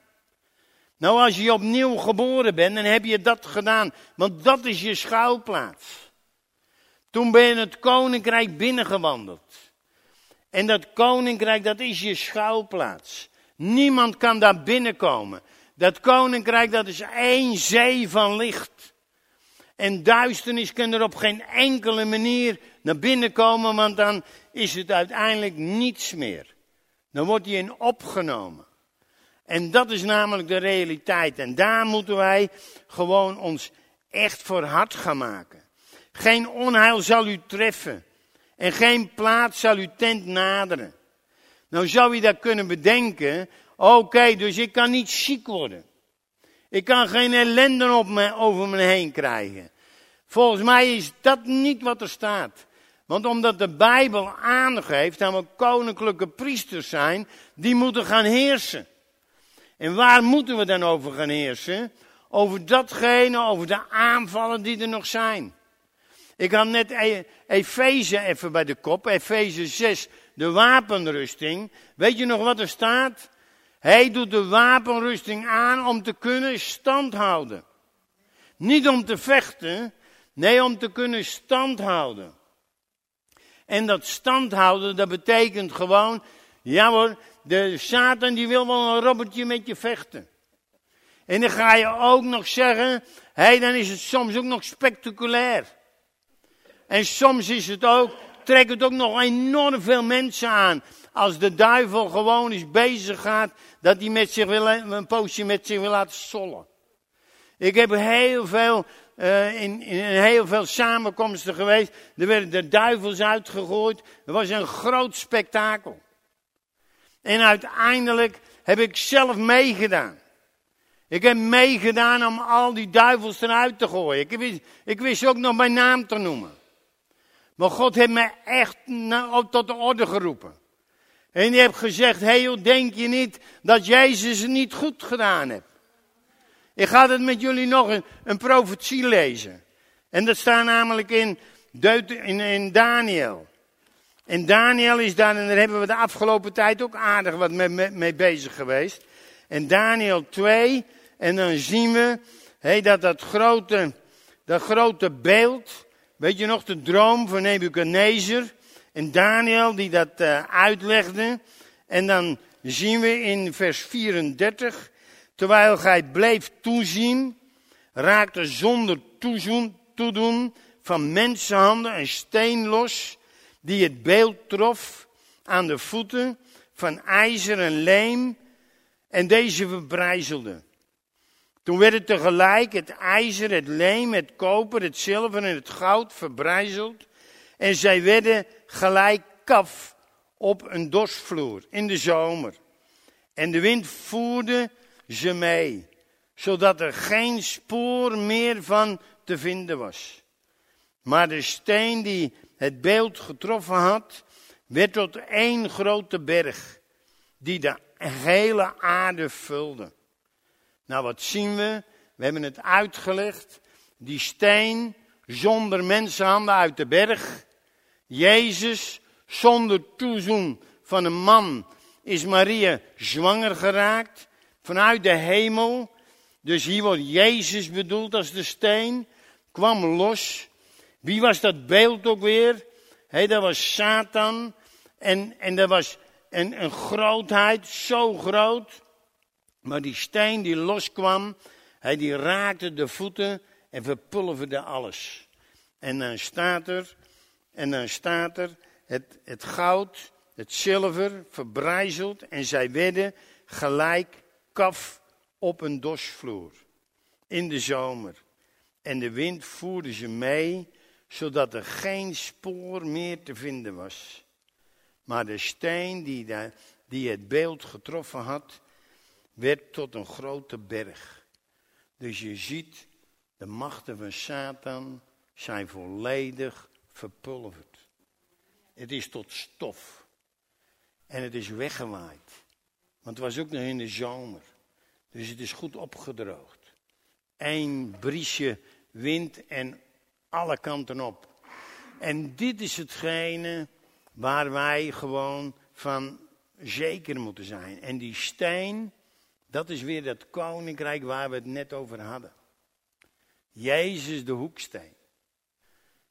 Nou, als je opnieuw geboren bent, dan heb je dat gedaan. Want dat is je schuilplaats. Toen ben je het koninkrijk binnengewandeld. En dat koninkrijk, dat is je schuilplaats. Niemand kan daar binnenkomen. Dat koninkrijk, dat is één zee van licht. En duisternis kan er op geen enkele manier naar binnen komen, want dan is het uiteindelijk niets meer. Dan wordt hij in opgenomen. En dat is namelijk de realiteit. En daar moeten wij gewoon ons echt voor hard gaan maken. Geen onheil zal u treffen. En geen plaats zal uw tent naderen. Nou zou je dat kunnen bedenken. Oké, dus ik kan niet ziek worden. Ik kan geen ellende op me, over me heen krijgen. Volgens mij is dat niet wat er staat. Want omdat de Bijbel aangeeft dat we koninklijke priesters zijn, die moeten gaan heersen. En waar moeten we dan over gaan heersen? Over datgene, over de aanvallen die er nog zijn. Ik had net e- Efeze even bij de kop, Efeze 6, de wapenrusting. Weet je nog wat er staat? Hij doet de wapenrusting aan om te kunnen standhouden. Niet om te vechten, nee om te kunnen standhouden. En dat standhouden, dat betekent gewoon, ja hoor, de Satan die wil wel een robbertje met je vechten. En dan ga je ook nog zeggen, hé, dan is het soms ook nog spectaculair. En soms is het ook, trekt het ook nog enorm veel mensen aan. Als de duivel gewoon eens bezig gaat, dat hij met zich wil, een poosje met zich wil laten sollen. Ik heb heel veel, uh, in, in heel veel samenkomsten geweest. Er werden de duivels uitgegooid. Er was een groot spektakel. En uiteindelijk heb ik zelf meegedaan. Ik heb meegedaan om al die duivels eruit te gooien. Ik wist, ik wist ook nog mijn naam te noemen. Maar God heeft mij echt tot de orde geroepen. En die heeft gezegd, hé hey denk je niet dat Jezus het niet goed gedaan heeft? Ik ga het met jullie nog een, een profetie lezen. En dat staat namelijk in, in, in Daniel. En Daniel is daar, en daar hebben we de afgelopen tijd ook aardig wat mee, mee bezig geweest. En Daniel 2, en dan zien we dat dat grote, dat grote beeld, weet je nog, de droom van Nebuchadnezzar. En Daniel die dat uh, uitlegde. En dan zien we in vers 34, terwijl gij bleef toezien, raakte zonder toedoen van mensenhanden een steen los, die het beeld trof aan de voeten van ijzer en leem en deze verbrijzelden. Toen werden tegelijk het ijzer, het leem, het koper, het zilver en het goud verbrijzeld. En zij werden gelijk kaf op een dorsvloer in de zomer. En de wind voerde ze mee, zodat er geen spoor meer van te vinden was. Maar de steen die het beeld getroffen had, werd tot één grote berg, die de hele aarde vulde. Nou, wat zien we? We hebben het uitgelegd. Die steen zonder mensenhanden uit de berg. Jezus zonder toezoen van een man is Maria zwanger geraakt. Vanuit de hemel. Dus hier wordt Jezus bedoeld als de steen. Kwam los. Wie was dat beeld ook weer? Hé, dat was Satan. En, en dat was een, een grootheid, zo groot. Maar die steen die loskwam, hij die raakte de voeten en verpulverde alles. En dan staat er, en dan staat er, het, het goud, het zilver verbrijzeld en zij werden gelijk kaf op een dosvloer in de zomer. En de wind voerde ze mee, zodat er geen spoor meer te vinden was. Maar de steen die, die het beeld getroffen had, werd tot een grote berg. Dus je ziet, de machten van Satan zijn volledig verpulverd. Het is tot stof. En het is weggewaaid. Want het was ook nog in de zomer. Dus het is goed opgedroogd. Eén briesje wind en alle kanten op. En dit is hetgene waar wij gewoon van zeker moeten zijn. En die steen, dat is weer dat koninkrijk waar we het net over hadden. Jezus de hoeksteen.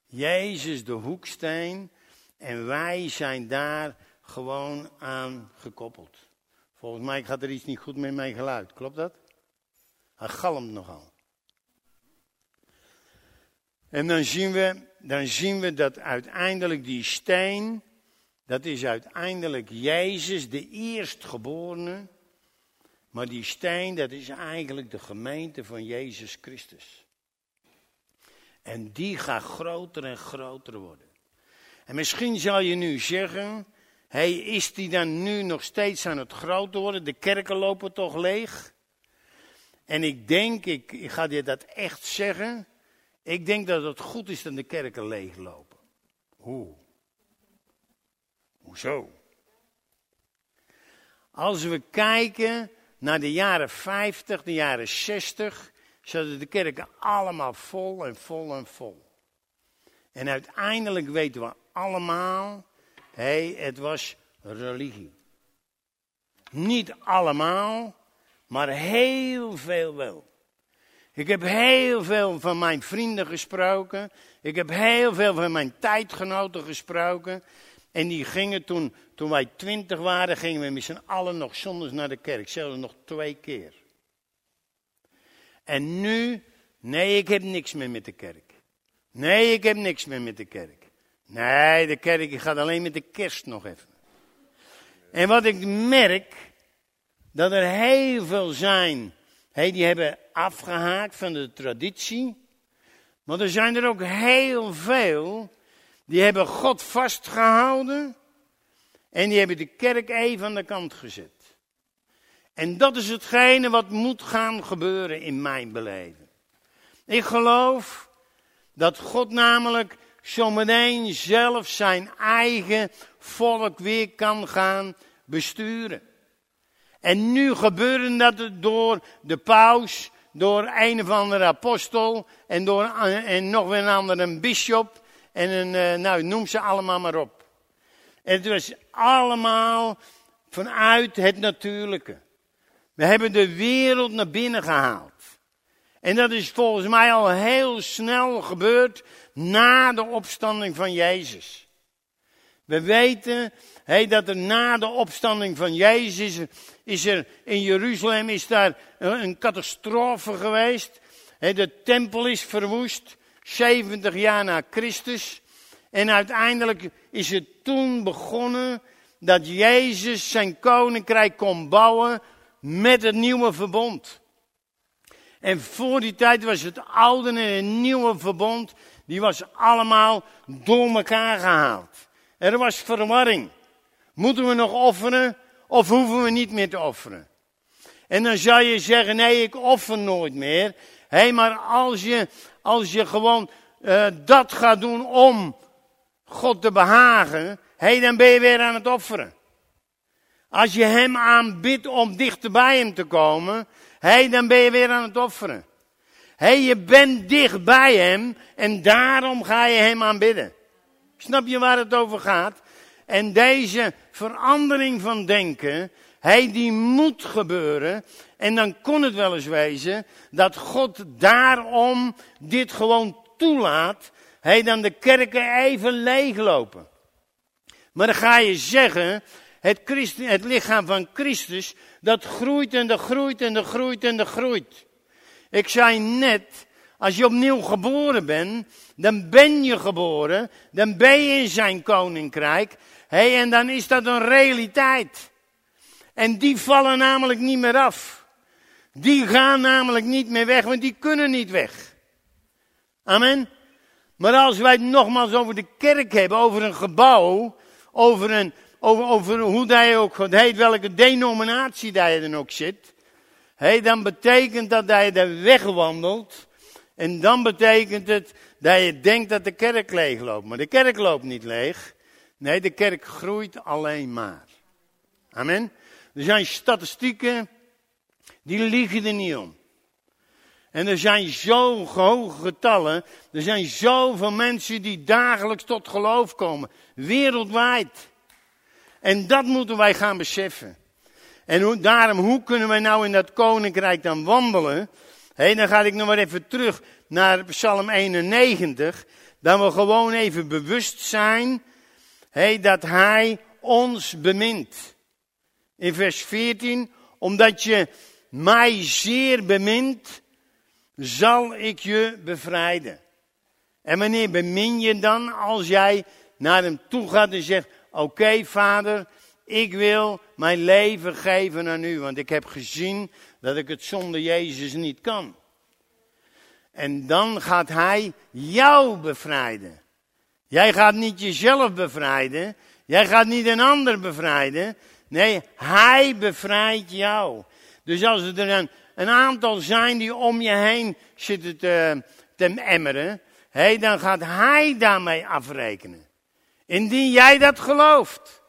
Jezus de hoeksteen. En wij zijn daar gewoon aan gekoppeld. Volgens mij gaat er iets niet goed met mijn geluid. Klopt dat? Hij galmt nogal. En dan zien we, dan zien we dat uiteindelijk die steen, dat is uiteindelijk Jezus, de eerstgeborene. Maar die steen, dat is eigenlijk de gemeente van Jezus Christus. En die gaat groter en groter worden. En misschien zal je nu zeggen, hey, is die dan nu nog steeds aan het groter worden? De kerken lopen toch leeg? En ik denk, ik, ik ga je dat echt zeggen, ik denk dat het goed is dat de kerken leeglopen. Hoe? Hoezo? Als we kijken naar de jaren 50, de jaren 60, zaten de kerken allemaal vol en vol en vol. En uiteindelijk weten we allemaal, hey, het was religie. Niet allemaal, maar heel veel wel. Ik heb heel veel van mijn vrienden gesproken. Ik heb heel veel van mijn tijdgenoten gesproken. En die gingen toen, toen wij twintig waren, gingen we met z'n allen nog zondags naar de kerk. Zelfs nog twee keer. En nu, nee, ik heb niks meer met de kerk. Nee, ik heb niks meer met de kerk. Nee, de kerk gaat alleen met de kerst nog even. En wat ik merk, dat er heel veel zijn, hey, die hebben afgehaakt van de traditie. Maar er zijn er ook heel veel die hebben God vastgehouden en die hebben de kerk even aan de kant gezet. En dat is hetgene wat moet gaan gebeuren in mijn beleven. Ik geloof dat God namelijk zometeen zelf zijn eigen volk weer kan gaan besturen. En nu gebeurde dat door de paus, door een of andere apostel en door en nog weer een andere bisschop en een, eh, nou, noem ze allemaal maar op. En het was allemaal vanuit het natuurlijke. We hebben de wereld naar binnen gehaald. En dat is volgens mij al heel snel gebeurd na de opstanding van Jezus. We weten hey, dat er na de opstanding van Jezus is, er in Jeruzalem is daar een catastrofe geweest. Hey, de tempel is verwoest. 70 jaar na Christus. En uiteindelijk is het toen begonnen dat Jezus zijn koninkrijk kon bouwen met het nieuwe verbond. En voor die tijd was het oude en het nieuwe verbond, die was allemaal door elkaar gehaald. Er was verwarring. Moeten we nog offeren of hoeven we niet meer te offeren? En dan zou je zeggen, nee, ik offer nooit meer. Hé, maar als je, als je gewoon uh, dat gaat doen om God te behagen, hé, hey, dan ben je weer aan het offeren. Als je hem aanbidt om dichter bij hem te komen, hey, dan ben je weer aan het offeren. Hey, je bent dicht bij hem en daarom ga je hem aanbidden. Snap je waar het over gaat? En deze verandering van denken, hey, die moet gebeuren. En dan kon het wel eens wezen dat God daarom dit gewoon toelaat. Hey, dan de kerken even leeglopen. Maar dan ga je zeggen, het, het lichaam van Christus, dat groeit en dat groeit en dat groeit en dat groeit. Ik zei net, als je opnieuw geboren bent, dan ben je geboren, dan ben je in zijn koninkrijk. Hey, en dan is dat een realiteit. En die vallen namelijk niet meer af. Die gaan namelijk niet meer weg, want die kunnen niet weg. Amen. Maar als wij het nogmaals over de kerk hebben, over een gebouw, over, een, over, over hoe dat je ook heet, welke denominatie dat je dan ook zit, hey, dan betekent dat dat je er wegwandelt. En dan betekent het dat je denkt dat de kerk leeg loopt. Maar de kerk loopt niet leeg. Nee, de kerk groeit alleen maar. Amen. Er zijn statistieken, die liegen er niet om. En er zijn zo hoge getallen, er zijn zoveel mensen die dagelijks tot geloof komen, wereldwijd. En dat moeten wij gaan beseffen. En hoe, daarom, hoe kunnen wij nou in dat koninkrijk dan wandelen? Hé, dan ga ik nog maar even terug naar Psalm 91. Dat we gewoon even bewust zijn, hé, dat hij ons bemint. In vers 14, omdat je mij zeer bemint, zal ik je bevrijden. En wanneer bemin je dan als jij naar hem toe gaat en zegt, oké vader, ik wil mijn leven geven aan u, want ik heb gezien dat ik het zonder Jezus niet kan. En dan gaat hij jou bevrijden. Jij gaat niet jezelf bevrijden. Jij gaat niet een ander bevrijden. Nee, hij bevrijdt jou. Dus als er een, een aantal zijn die om je heen zitten te, te emmeren, hey, dan gaat hij daarmee afrekenen. Indien jij dat gelooft.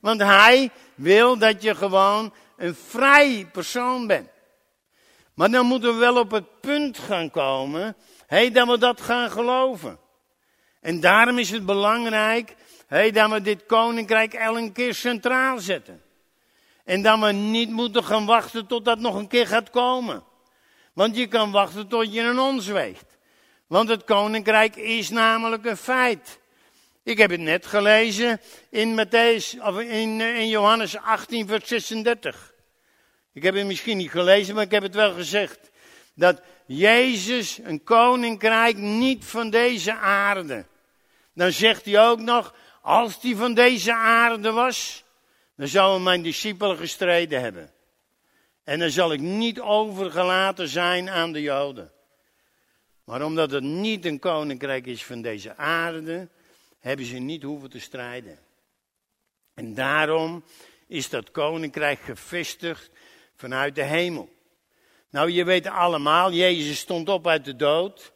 Want hij wil dat je gewoon een vrij persoon bent. Maar dan moeten we wel op het punt gaan komen, hey, dat we dat gaan geloven. En daarom is het belangrijk hey, dat we dit koninkrijk elke keer centraal zetten. En dat we niet moeten gaan wachten tot dat nog een keer gaat komen. Want je kan wachten tot je een ons weegt. Want het koninkrijk is namelijk een feit. Ik heb het net gelezen in, Matthäus, of in, eh, in Johannes 18, vers 36. Ik heb het misschien niet gelezen, maar ik heb het wel gezegd. Dat Jezus een koninkrijk niet van deze aarde. Dan zegt hij ook nog, als die van deze aarde was, dan zouden mijn discipelen gestreden hebben. En dan zal ik niet overgelaten zijn aan de Joden. Maar omdat het niet een koninkrijk is van deze aarde, hebben ze niet hoeven te strijden. En daarom is dat koninkrijk gevestigd vanuit de hemel. Nou, je weet allemaal, Jezus stond op uit de dood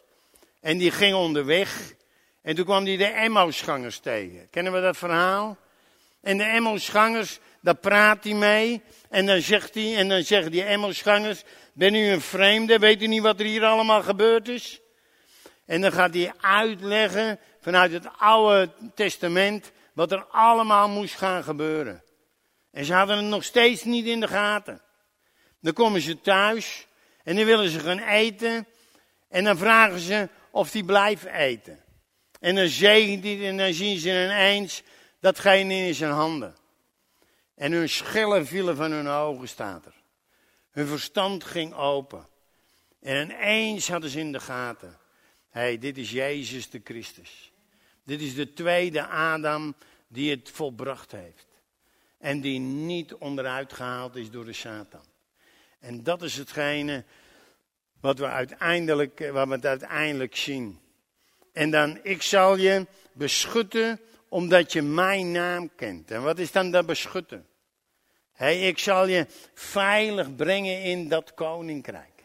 en die ging onderweg. En toen kwam hij de Emmausgangers tegen. Kennen we dat verhaal? En de Emmausgangers, daar praat hij mee. En dan zegt hij, en dan zeggen die Emmausgangers, ben u een vreemde? Weet u niet wat er hier allemaal gebeurd is? En dan gaat hij uitleggen vanuit het Oude Testament wat er allemaal moest gaan gebeuren. En ze hadden het nog steeds niet in de gaten. Dan komen ze thuis en dan willen ze gaan eten. En dan vragen ze of die blijven eten. En dan zegent hij en dan zien ze ineens datgene in zijn handen. En hun schellen vielen van hun ogen, staat er. Hun verstand ging open. En ineens hadden ze in de gaten. Hé, hey, dit is Jezus de Christus. Dit is de tweede Adam die het volbracht heeft. en die niet onderuit gehaald is door de Satan. En dat is hetgene wat we uiteindelijk, eh, wat we uiteindelijk zien. En dan, ik zal je beschutten omdat je mijn naam kent. En wat is dan dat beschutten? Hey, ik zal je veilig brengen in dat koninkrijk.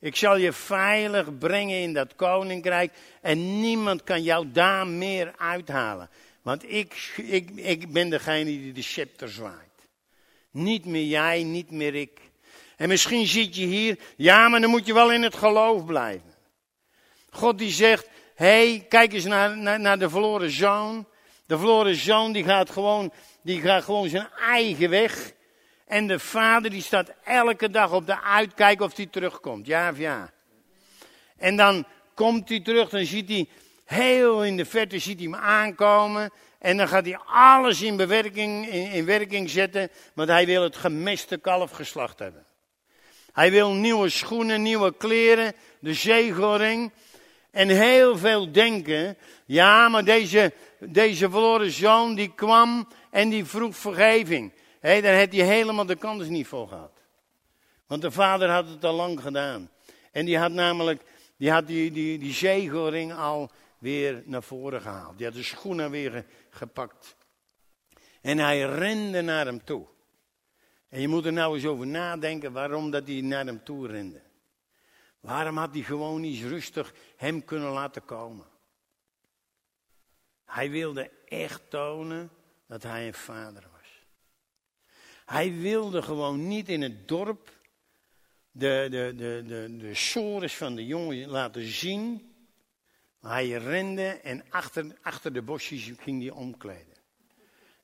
Ik zal je veilig brengen in dat koninkrijk en niemand kan jou daar meer uithalen. Want ik, ik, ik ben degene die de scepter zwaait. Niet meer jij, niet meer ik. En misschien zit je hier, ja, maar dan moet je wel in het geloof blijven. God die zegt, hey, kijk eens naar, naar, de verloren zoon. De verloren zoon die gaat gewoon, die gaat gewoon zijn eigen weg. En de vader die staat elke dag op de uitkijk of hij terugkomt. Ja of ja. En dan komt hij terug, dan ziet hij heel in de verte ziet hij hem aankomen. En dan gaat hij alles in, bewerking, in, in werking zetten, want hij wil het gemeste kalf geslacht hebben. Hij wil nieuwe schoenen, nieuwe kleren, de zegelring. En heel veel denken, ja, maar deze, deze verloren zoon die kwam en die vroeg vergeving. Hé, daar heeft hij helemaal de kans niet voor gehad. Want de vader had het al lang gedaan. En die had namelijk, die had die, die, die al weer naar voren gehaald. Die had de schoenen weer gepakt. En hij rende naar hem toe. En je moet er nou eens over nadenken waarom dat hij naar hem toe rende. Waarom had hij gewoon niet rustig hem kunnen laten komen? Hij wilde echt tonen dat hij een vader was. Hij wilde gewoon niet in het dorp de, de, de, de, de sores van de jongen laten zien. Hij rende en achter, achter de bosjes ging hij omkleden.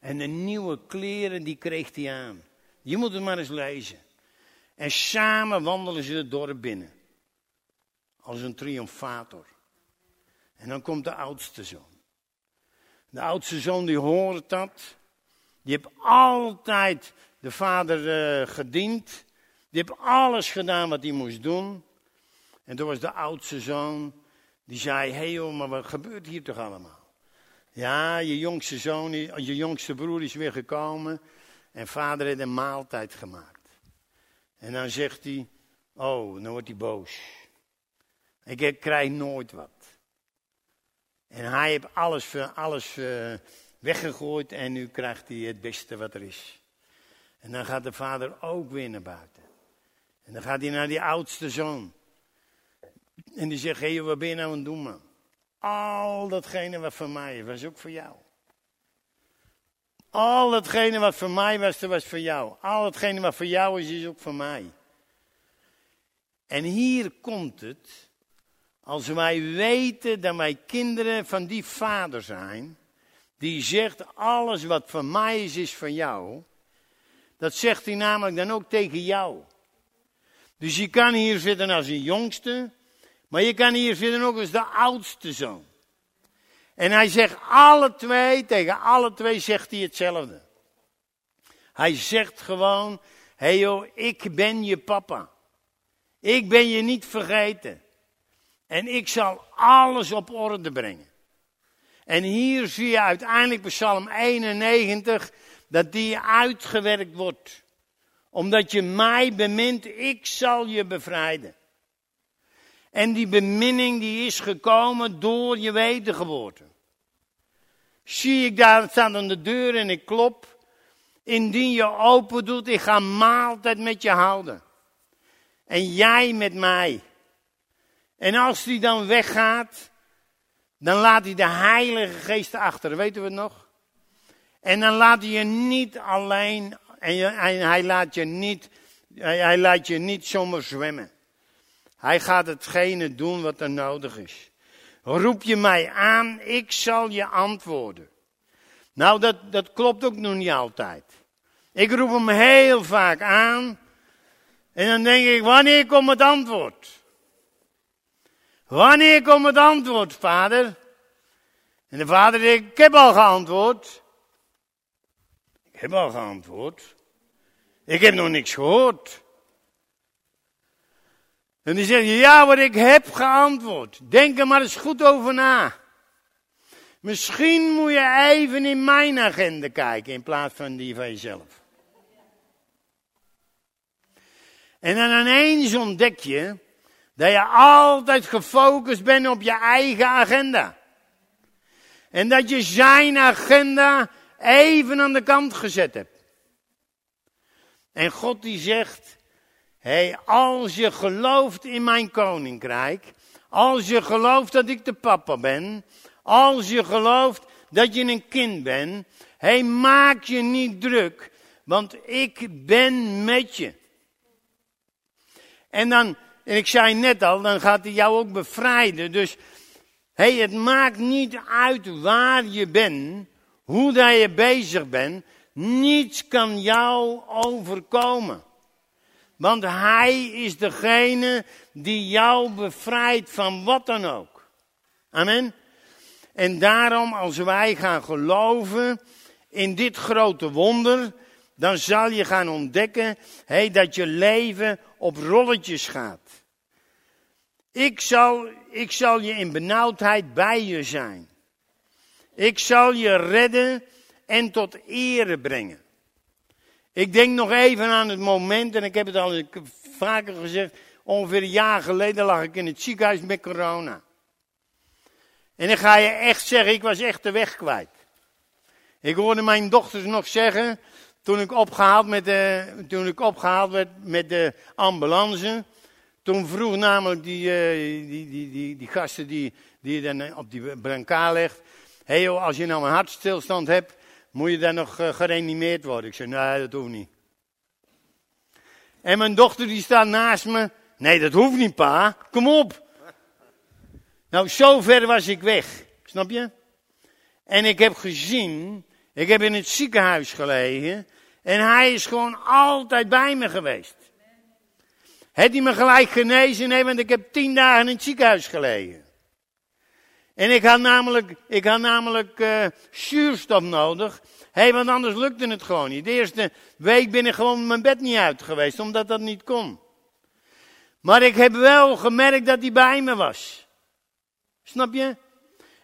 En de nieuwe kleren die kreeg hij aan. Je moet het maar eens lezen. En samen wandelen ze het dorp binnen. Als een triomfator. En dan komt de oudste zoon. De oudste zoon die hoort dat. Die heeft altijd de vader uh, gediend. Die heeft alles gedaan wat hij moest doen. En toen was de oudste zoon, die zei, hé hey maar wat gebeurt hier toch allemaal? Ja, je jongste zoon, je jongste broer is weer gekomen en vader heeft een maaltijd gemaakt. En dan zegt hij, oh, dan wordt hij boos. Ik krijg nooit wat. En hij heeft alles, alles uh, weggegooid en nu krijgt hij het beste wat er is. En dan gaat de vader ook weer naar buiten. En dan gaat hij naar die oudste zoon. En die zegt, hé, hey, wat ben je nou aan het doen, man? Al datgene wat voor mij is, was ook voor jou. Al datgene wat voor mij was, dat was voor jou. Al datgene wat voor jou is, is ook voor mij. En hier komt het, als wij weten dat wij kinderen van die vader zijn, die zegt, alles wat voor mij is, is voor jou. Dat zegt hij namelijk dan ook tegen jou. Dus je kan hier zitten als een jongste, maar je kan hier zitten ook als de oudste zoon. En hij zegt alle twee, tegen alle twee zegt hij hetzelfde. Hij zegt gewoon, hé hey joh, ik ben je papa. Ik ben je niet vergeten. En ik zal alles op orde brengen. En hier zie je uiteindelijk bij Psalm 91 dat die uitgewerkt wordt. Omdat je mij bemint, ik zal je bevrijden. En die beminning die is gekomen door je wedergeboorte. Zie ik daar, staan aan de deur en ik klop. Indien je open doet, ik ga maaltijd met je houden. En jij met mij. En als die dan weggaat, dan laat hij de Heilige Geest achter. Weten we nog? En dan laat hij je niet alleen, en hij, laat je niet, hij, hij laat je niet zomaar zwemmen. Hij gaat hetgene doen wat er nodig is. Roep je mij aan, ik zal je antwoorden. Nou, dat, dat klopt ook nog niet altijd. Ik roep hem heel vaak aan. En dan denk ik, wanneer komt het antwoord? Wanneer komt het antwoord, vader? En de vader zegt, ik heb al geantwoord. Ik heb al geantwoord. Ik heb nog niks gehoord. En die zegt, ja, maar ik heb geantwoord. Denk er maar eens goed over na. Misschien moet je even in mijn agenda kijken in plaats van die van jezelf. En dan ineens ontdek je dat je altijd gefocust bent op je eigen agenda. En dat je zijn agenda even aan de kant gezet hebt. En God die zegt, hey, als je gelooft in mijn koninkrijk, als je gelooft dat ik de papa ben, als je gelooft dat je een kind bent, hey, maak je niet druk, want ik ben met je. En dan, en ik zei net al, dan gaat hij jou ook bevrijden. Dus hey, het maakt niet uit waar je bent, hoe dat je bezig bent. Niets kan jou overkomen. Want hij is degene die jou bevrijdt van wat dan ook. Amen. En daarom, als wij gaan geloven in dit grote wonder, dan zal je gaan ontdekken hey, dat je leven op rolletjes gaat. Ik zal, ik zal je in benauwdheid bij je zijn. Ik zal je redden en tot ere brengen. Ik denk nog even aan het moment, en ik heb het al vaker gezegd, ongeveer een jaar geleden lag ik in het ziekenhuis met corona. En dan ga je echt zeggen, ik was echt de weg kwijt. Ik hoorde mijn dochters nog zeggen, toen ik opgehaald, met toen ik opgehaald werd met de ambulance, toen vroeg namelijk die, uh, die, die, die, die, gasten die, die je dan op die brancard legt, hé hey als je nou een hartstilstand hebt, moet je dan nog uh, gereanimeerd worden? Ik zei, nee, dat hoeft niet. En mijn dochter die staat naast me, nee, dat hoeft niet pa, kom op. Nou, zo ver was ik weg, snap je? En ik heb gezien, ik heb in het ziekenhuis gelegen, en hij is gewoon altijd bij me geweest. Heeft hij me gelijk genezen? Nee, want ik heb tien dagen in het ziekenhuis gelegen. En ik had namelijk, ik had namelijk uh, zuurstof nodig. Hey, want anders lukte het gewoon niet. De eerste week ben ik gewoon mijn bed niet uit geweest, omdat dat niet kon. Maar ik heb wel gemerkt dat hij bij me was. Snap je?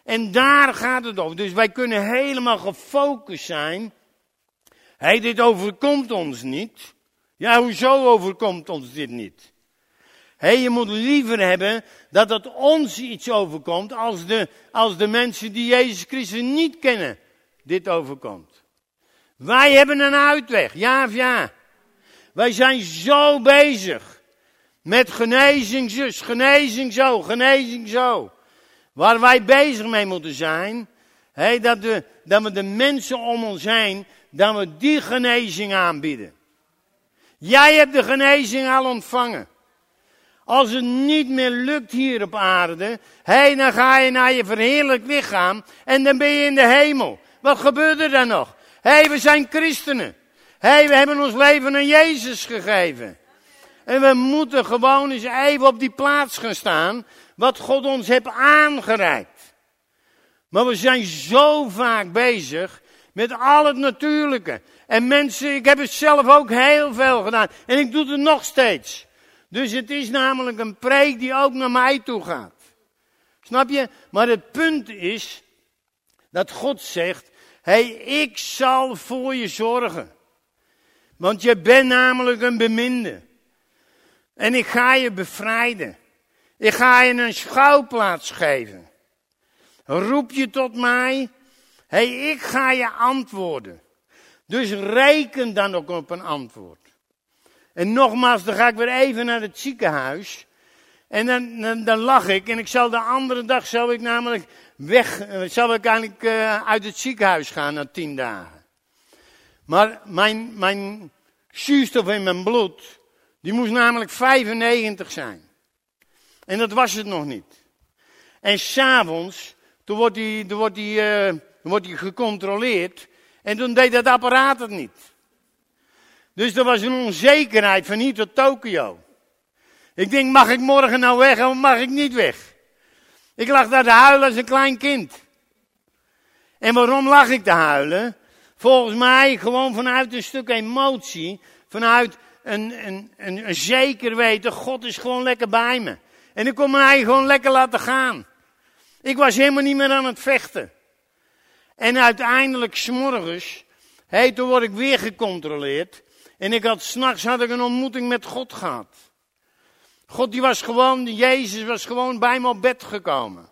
En daar gaat het over. Dus wij kunnen helemaal gefocust zijn Hé, dit overkomt ons niet. Ja, hoezo overkomt ons dit niet? Hé, je moet liever hebben dat het ons iets overkomt als de, als de mensen die Jezus Christus niet kennen dit overkomt. Wij hebben een uitweg, ja of ja. Wij zijn zo bezig met genezing zus, genezing zo, genezing zo. Waar wij bezig mee moeten zijn, hé, dat, we, dat we de mensen om ons heen dat we die genezing aanbieden. Jij hebt de genezing al ontvangen. Als het niet meer lukt hier op aarde, hey, dan ga je naar je verheerlijk lichaam en dan ben je in de hemel. Wat gebeurt er dan nog? Hé, we zijn christenen. Hé, we hebben ons leven aan Jezus gegeven. En we moeten gewoon eens even op die plaats gaan staan, wat God ons heeft aangereikt. Maar we zijn zo vaak bezig met al het natuurlijke. En mensen, ik heb het zelf ook heel veel gedaan. En ik doe het nog steeds. Dus het is namelijk een preek die ook naar mij toe gaat. Snap je? Maar het punt is dat God zegt: Hé, hey, ik zal voor je zorgen. Want je bent namelijk een beminde. En ik ga je bevrijden. Ik ga je een schouwplaats geven. Roep je tot mij hey, ik ga je antwoorden. Dus reken dan ook op een antwoord. En nogmaals, dan ga ik weer even naar het ziekenhuis. En dan, dan, lach ik. En ik zal de andere dag, zal ik namelijk weg, eh, zal ik eigenlijk uh, uit het ziekenhuis gaan na tien dagen. Maar mijn, mijn zuurstof in mijn bloed, die moest namelijk 95 zijn. En dat was het nog niet. En s'avonds, toen wordt die, toen wordt die uh, wordt hij gecontroleerd. En toen deed dat apparaat het niet. Dus er was een onzekerheid van hier tot Tokio. Ik denk, mag ik morgen nou weg of mag ik niet weg? Ik lag daar te huilen als een klein kind. En waarom lag ik te huilen? Volgens mij gewoon vanuit een stuk emotie, vanuit een, een, een, een zeker weten, God is gewoon lekker bij me. En ik kon mij gewoon lekker laten gaan. Ik was helemaal niet meer aan het vechten. En uiteindelijk, s'morgens, hey, toen word ik weer gecontroleerd. En ik had, s'nachts had ik een ontmoeting met God gehad. God die was gewoon, Jezus was gewoon bij me op bed gekomen.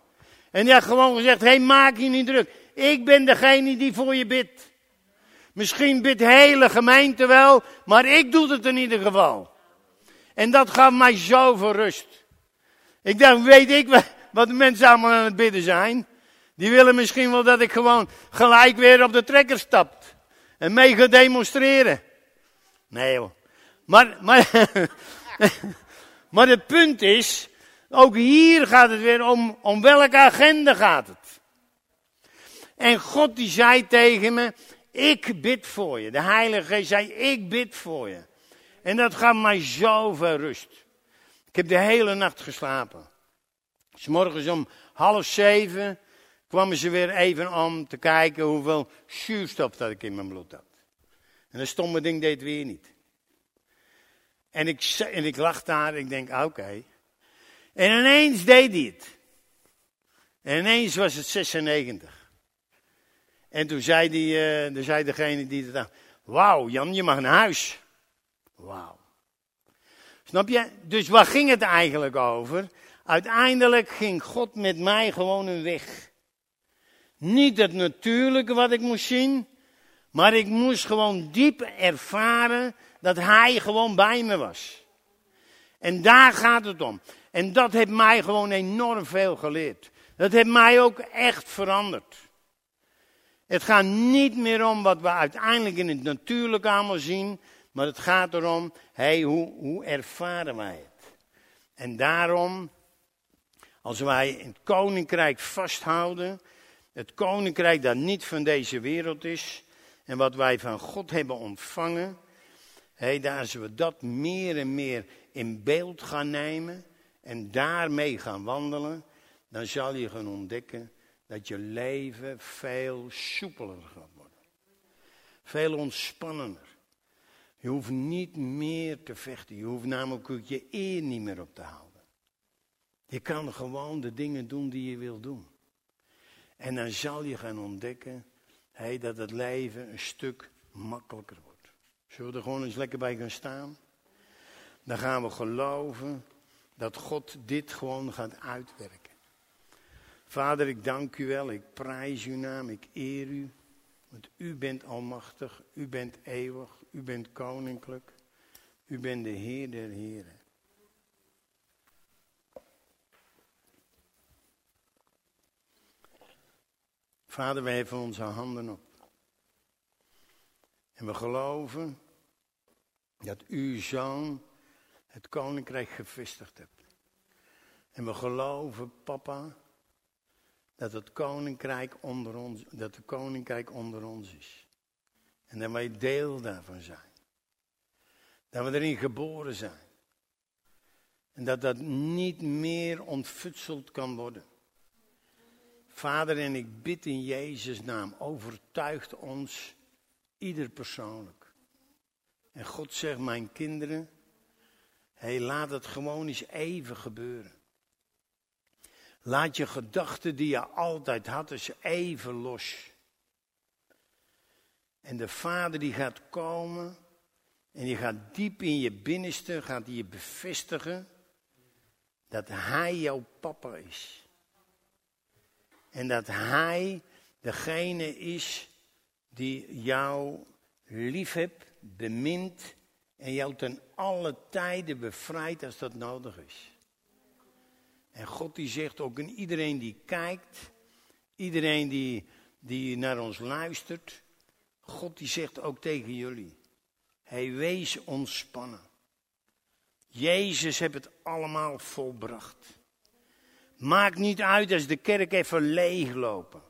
En die had gewoon gezegd, hé, hey, maak je niet druk. Ik ben degene die voor je bidt. Misschien bidt de hele gemeente wel, maar ik doe het in ieder geval. En dat gaf mij zoveel rust. Ik dacht, weet ik wat de mensen allemaal aan het bidden zijn? Die willen misschien wel dat ik gewoon gelijk weer op de trekker stap. En mee ga demonstreren. Nee joh. Maar, maar, maar het punt is, ook hier gaat het weer om, om welke agenda gaat het. En God die zei tegen me, ik bid voor je. De Heilige Geest zei, ik bid voor je. En dat gaf mij zoveel rust. Ik heb de hele nacht geslapen. S morgens om half zeven kwamen ze weer even om te kijken hoeveel zuurstof dat ik in mijn bloed had. En dat stomme ding deed weer niet. En ik, en ik lag daar ik denk, oké. En ineens deed hij het. En ineens was het 96. En toen zei, die, uh, zei degene die het dacht, wauw Jan, je mag naar huis. Wauw. Snap je? Dus waar ging het eigenlijk over? Uiteindelijk ging God met mij gewoon een weg. Niet het natuurlijke wat ik moest zien, maar ik moest gewoon diep ervaren dat Hij gewoon bij me was. En daar gaat het om. En dat heeft mij gewoon enorm veel geleerd. Dat heeft mij ook echt veranderd. Het gaat niet meer om wat we uiteindelijk in het natuurlijke allemaal zien, maar het gaat erom, hey, hoe, hoe ervaren wij het? En daarom, als wij het koninkrijk vasthouden, het koninkrijk dat niet van deze wereld is, en wat wij van God hebben ontvangen, hey, daar zullen we dat meer en meer in beeld gaan nemen en daarmee gaan wandelen, dan zal je gaan ontdekken dat je leven veel soepeler gaat worden. Veel ontspannender. Je hoeft niet meer te vechten. Je hoeft namelijk ook je eer niet meer op te houden. Je kan gewoon de dingen doen die je wil doen. En dan zal je gaan ontdekken hey, dat het leven een stuk makkelijker wordt. Zullen we er gewoon eens lekker bij gaan staan? Dan gaan we geloven dat God dit gewoon gaat uitwerken. Vader, ik dank u wel, ik prijs uw naam, ik eer u. Want u bent almachtig, u bent eeuwig, u bent koninklijk, u bent de Heer der Heren. Vader, wij heffen onze handen op. En we geloven dat u zoon het koninkrijk gevestigd hebt. En we geloven, papa, dat het koninkrijk onder ons, dat het koninkrijk onder ons is. En dat wij deel daarvan zijn. Dat we erin geboren zijn. En dat dat niet meer ontfutseld kan worden. Vader, en ik bid in Jezus' naam, overtuigt ons, ieder persoonlijk. En God zegt, mijn kinderen, hey, laat het gewoon eens even gebeuren. Laat je gedachten die je altijd had eens even los. En de Vader die gaat komen en die gaat diep in je binnenste, gaat je bevestigen dat Hij jouw papa is. En dat Hij degene is die jou lief hebt, bemint en jou ten alle tijden bevrijdt als dat nodig is. En God die zegt ook in iedereen die kijkt, iedereen die, die naar ons luistert, God die zegt ook tegen jullie, hij wees ontspannen. Jezus heeft het allemaal volbracht. Maakt niet uit als de kerk even leeglopen.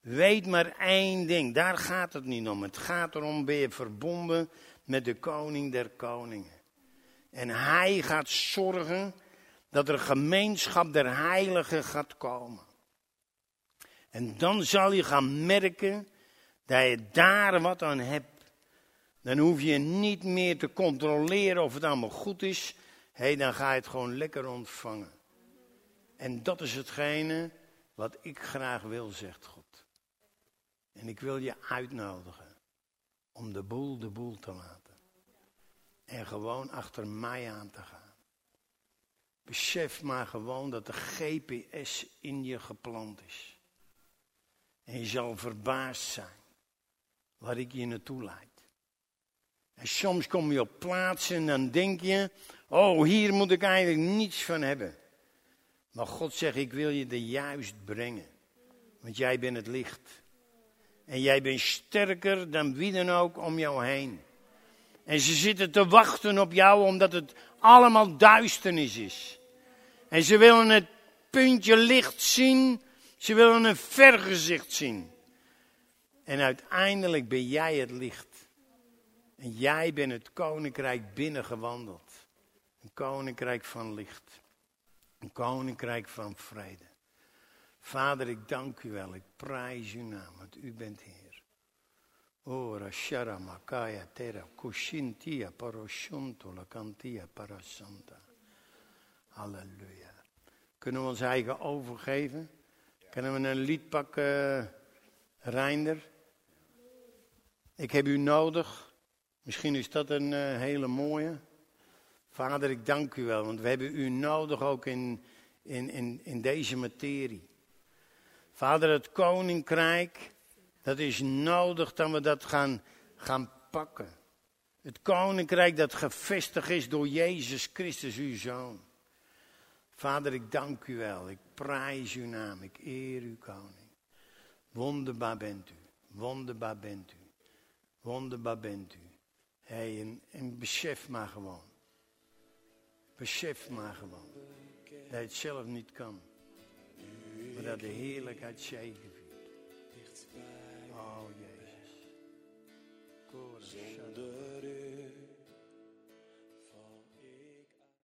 Weet maar één ding, daar gaat het niet om. Het gaat erom, ben verbonden met de koning der koningen. En hij gaat zorgen dat er gemeenschap der heiligen gaat komen. En dan zal je gaan merken dat je daar wat aan hebt. Dan hoef je niet meer te controleren of het allemaal goed is. Hé, hey, dan ga je het gewoon lekker ontvangen. En dat is hetgene wat ik graag wil, zegt God. En ik wil je uitnodigen om de boel de boel te laten. En gewoon achter mij aan te gaan. Besef maar gewoon dat de GPS in je geplant is. En je zal verbaasd zijn waar ik je naartoe leid. En soms kom je op plaatsen en dan denk je, oh hier moet ik eigenlijk niets van hebben. Maar God zegt, ik wil je er juist brengen. Want jij bent het licht. En jij bent sterker dan wie dan ook om jou heen. En ze zitten te wachten op jou omdat het allemaal duisternis is. En ze willen het puntje licht zien. Ze willen een vergezicht zien. En uiteindelijk ben jij het licht. En jij bent het koninkrijk binnengewandeld. Een koninkrijk van licht. Een koninkrijk van vrede. Vader, ik dank u wel. Ik prijs uw naam, want u bent Heer. Ora shara makaya tera kushintia paroshunto la cantia parasanta. Halleluja. Kunnen we ons eigen overgeven? Kunnen we een lied pakken, Reinder? Ik heb u nodig. Misschien is dat een uh, hele mooie. Vader, ik dank u wel, want we hebben u nodig ook in, in, in, in deze materie. Vader, het koninkrijk, dat is nodig dat we dat gaan, gaan pakken. Het koninkrijk dat gevestigd is door Jezus Christus, uw Zoon. Vader, ik dank u wel. Ik prijs uw naam. Ik eer uw koning. Wonderbaar bent u. Wonderbaar bent u. Wonderbaar bent u. Hey, en, en besef maar gewoon. Besef maar gewoon. Dat je het zelf niet kan. Maar dat de heerlijkheid zegeviert. Oh Jezus.